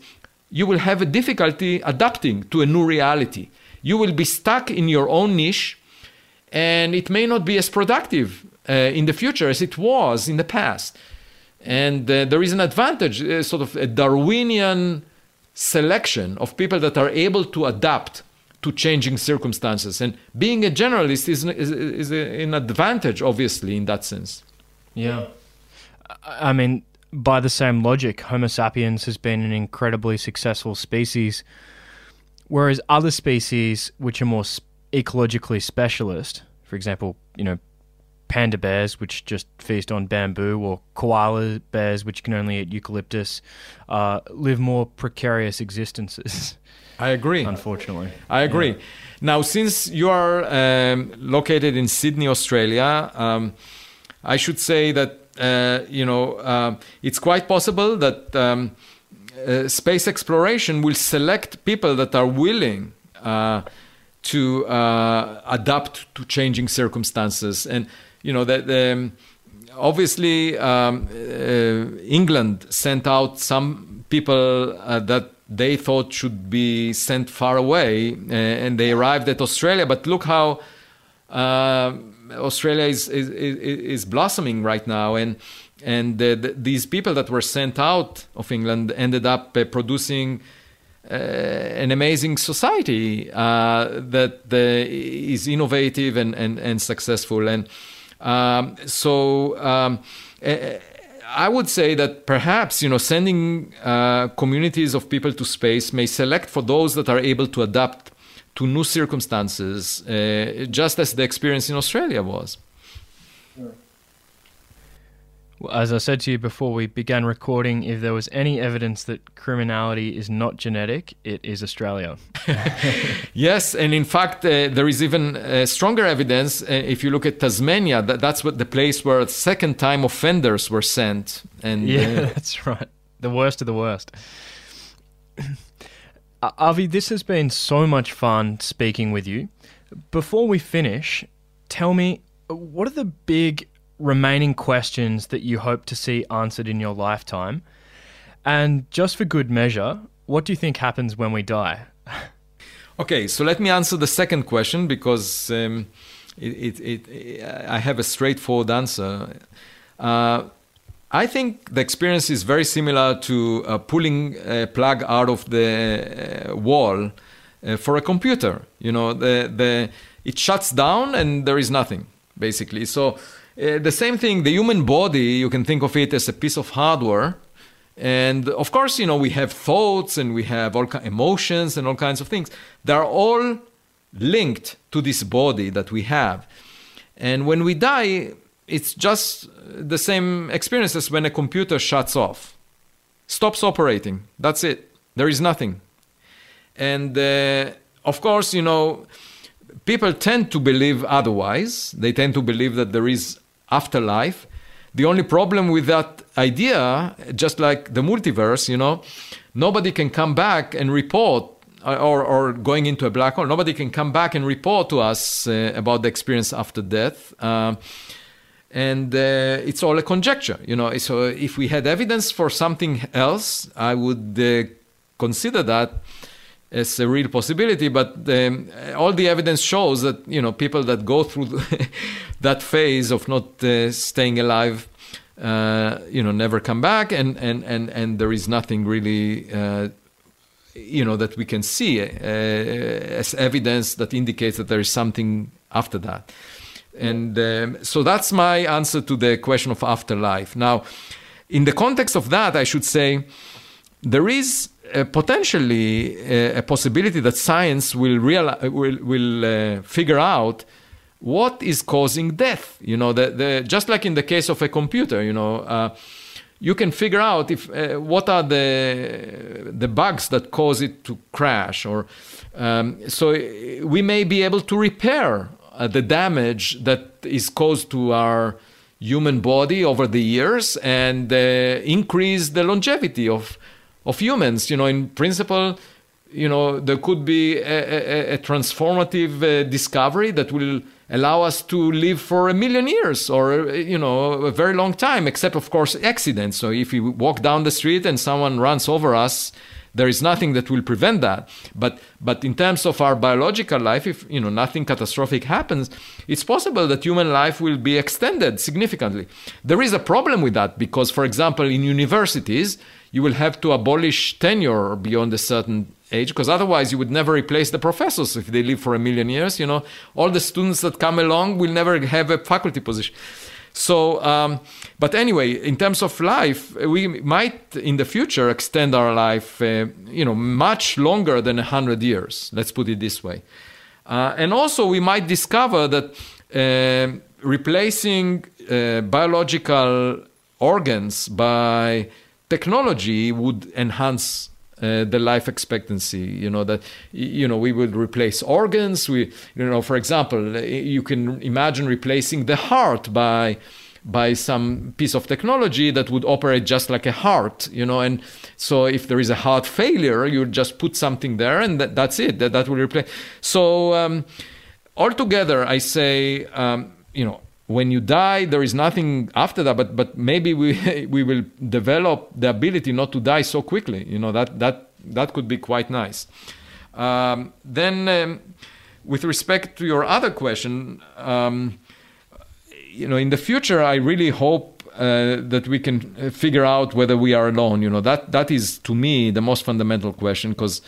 you will have a difficulty adapting to a new reality. You will be stuck in your own niche, and it may not be as productive uh, in the future as it was in the past. And uh, there is an advantage, uh, sort of a Darwinian selection of people that are able to adapt to changing circumstances. And being a generalist is, is, is an advantage, obviously, in that sense. Yeah. I mean, by the same logic, Homo sapiens has been an incredibly successful species, whereas other species which are more ecologically specialist, for example, you know, panda bears which just feast on bamboo, or koala bears which can only eat eucalyptus, uh, live more precarious existences. I agree. Unfortunately, I agree. Yeah. Now, since you are um, located in Sydney, Australia, um, I should say that uh, you know uh, it's quite possible that um, uh, space exploration will select people that are willing uh, to uh, adapt to changing circumstances, and you know that. Um, obviously, um, uh, England sent out some people that they thought should be sent far away, and they arrived at Australia. But look how Australia is, is, is blossoming right now, and and the, the, these people that were sent out of England ended up uh, producing uh, an amazing society uh, that uh, is innovative and, and, and successful. And um, so um, I would say that perhaps you know sending uh, communities of people to space may select for those that are able to adapt to new circumstances, uh, just as the experience in Australia was. As I said to you before we began recording, if there was any evidence that criminality is not genetic, it is Australia. yes, and in fact, uh, there is even uh, stronger evidence. Uh, if you look at Tasmania, that, that's what the place where second-time offenders were sent. And yeah, uh, that's right. The worst of the worst. Uh, Avi, this has been so much fun speaking with you. Before we finish, tell me what are the big remaining questions that you hope to see answered in your lifetime? And just for good measure, what do you think happens when we die? okay, so let me answer the second question because um, it, it, it, I have a straightforward answer. Uh, I think the experience is very similar to uh, pulling a plug out of the uh, wall uh, for a computer. You know, the, the, it shuts down and there is nothing, basically. So, uh, the same thing, the human body, you can think of it as a piece of hardware. And of course, you know, we have thoughts and we have all kinds emotions and all kinds of things. They're all linked to this body that we have. And when we die, it's just the same experience as when a computer shuts off, stops operating. That's it. There is nothing. And uh, of course, you know, people tend to believe otherwise. They tend to believe that there is afterlife. The only problem with that idea, just like the multiverse, you know, nobody can come back and report uh, or, or going into a black hole. Nobody can come back and report to us uh, about the experience after death. Uh, and uh, it's all a conjecture you know so if we had evidence for something else i would uh, consider that as a real possibility but um, all the evidence shows that you know people that go through that phase of not uh, staying alive uh, you know never come back and and and and there is nothing really uh, you know that we can see uh, as evidence that indicates that there is something after that and um, so that's my answer to the question of afterlife. Now, in the context of that, I should say there is uh, potentially a, uh, possibility that science will, real, will, will uh, figure out what is causing death. You know, the, the, just like in the case of a computer, you know, uh, you can figure out if uh, what are the the bugs that cause it to crash, or um, so we may be able to repair uh, the damage that is caused to our human body over the years and uh, increase the longevity of of humans. You know, in principle, you know, there could be a, a, a transformative uh, discovery that will allow us to live for a million years or, you know, a very long time, except, of course, accidents. So if we walk down the street and someone runs over us, there is nothing that will prevent that. But but in terms of our biological life, if you know nothing catastrophic happens, it's possible that human life will be extended significantly. There is a problem with that because, for example, in universities, you will have to abolish tenure beyond a certain age because otherwise you would never replace the professors if they live for a million years you know all the students that come along will never have a faculty position so, um, but anyway, in terms of life, we might in the future extend our life, uh, you know, much longer than hundred years. Let's put it this way. Uh, and also, we might discover that uh, replacing uh, biological organs by technology would enhance uh, the life expectancy you know that you know we would replace organs we you know for example you can imagine replacing the heart by by some piece of technology that would operate just like a heart you know and so if there is a heart failure you just put something there and that, that's it that, that will replace. So um, altogether i say um, you know when you die there is nothing after that but but maybe we we will develop the ability not to die so quickly. You know that that that could be quite nice. Um, then um, with respect to your other question um, you know in the future i really hope uh, that we can figure out whether we are alone. You know that that is to me the most fundamental question because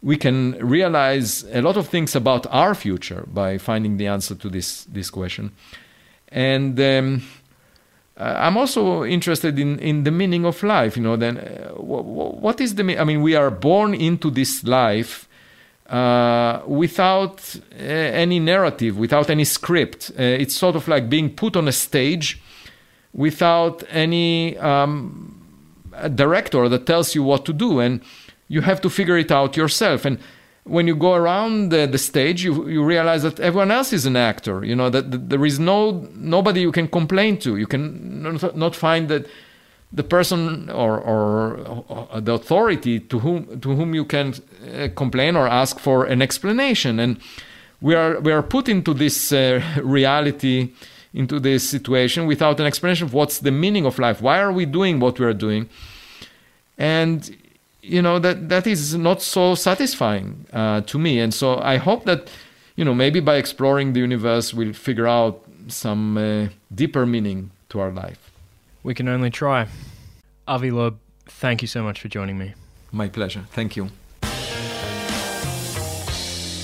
we can realize a lot of things about our future by finding the answer to this this question and um, I'm also interested in, in the meaning of life. You know, then uh, what is the? I mean, we are born into this life uh, without uh, any narrative, without any script. Uh, it's sort of like being put on a stage without any um, director that tells you what to do, and you have to figure it out yourself. And when you go around the, the, stage, you, you realize that everyone else is an actor. You know that, that there is no nobody you can complain to. You can not, not find that the person or, or, or, the authority to whom to whom you can uh, complain or ask for an explanation. And we are we are put into this uh, reality, into this situation without an explanation of what's the meaning of life. Why are we doing what we are doing? And you know that that is not so satisfying uh, to me. And so i hope that you know maybe by exploring the universe we'll figure out some uh, deeper meaning to our life. We can only try. Avi loeb thank you so much for joining me. My pleasure. Thank you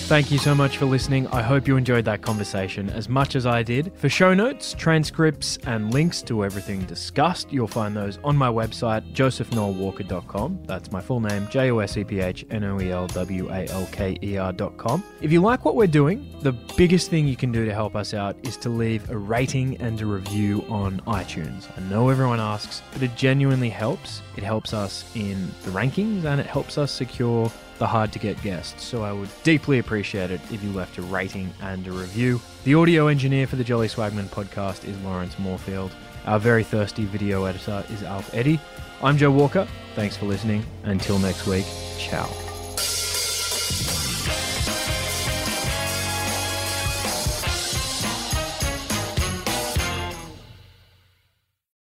Thank you so much for listening. I hope you enjoyed that conversation as much as I did. For show notes, transcripts, and links to everything discussed, you'll find those on my website, josephnoelwalker.com. That's my full name, J O S E P H N O E L W A L K E R.com. If you like what we're doing, the biggest thing you can do to help us out is to leave a rating and a review on iTunes. I know everyone asks, but it genuinely helps. It helps us in the rankings and it helps us secure the hard to get guests, so I would deeply appreciate it if you left a rating and a review. The audio engineer for the Jolly Swagman podcast is Lawrence Moorfield. Our very thirsty video editor is Alf Eddy. I'm Joe Walker. Thanks for listening. Until next week, ciao.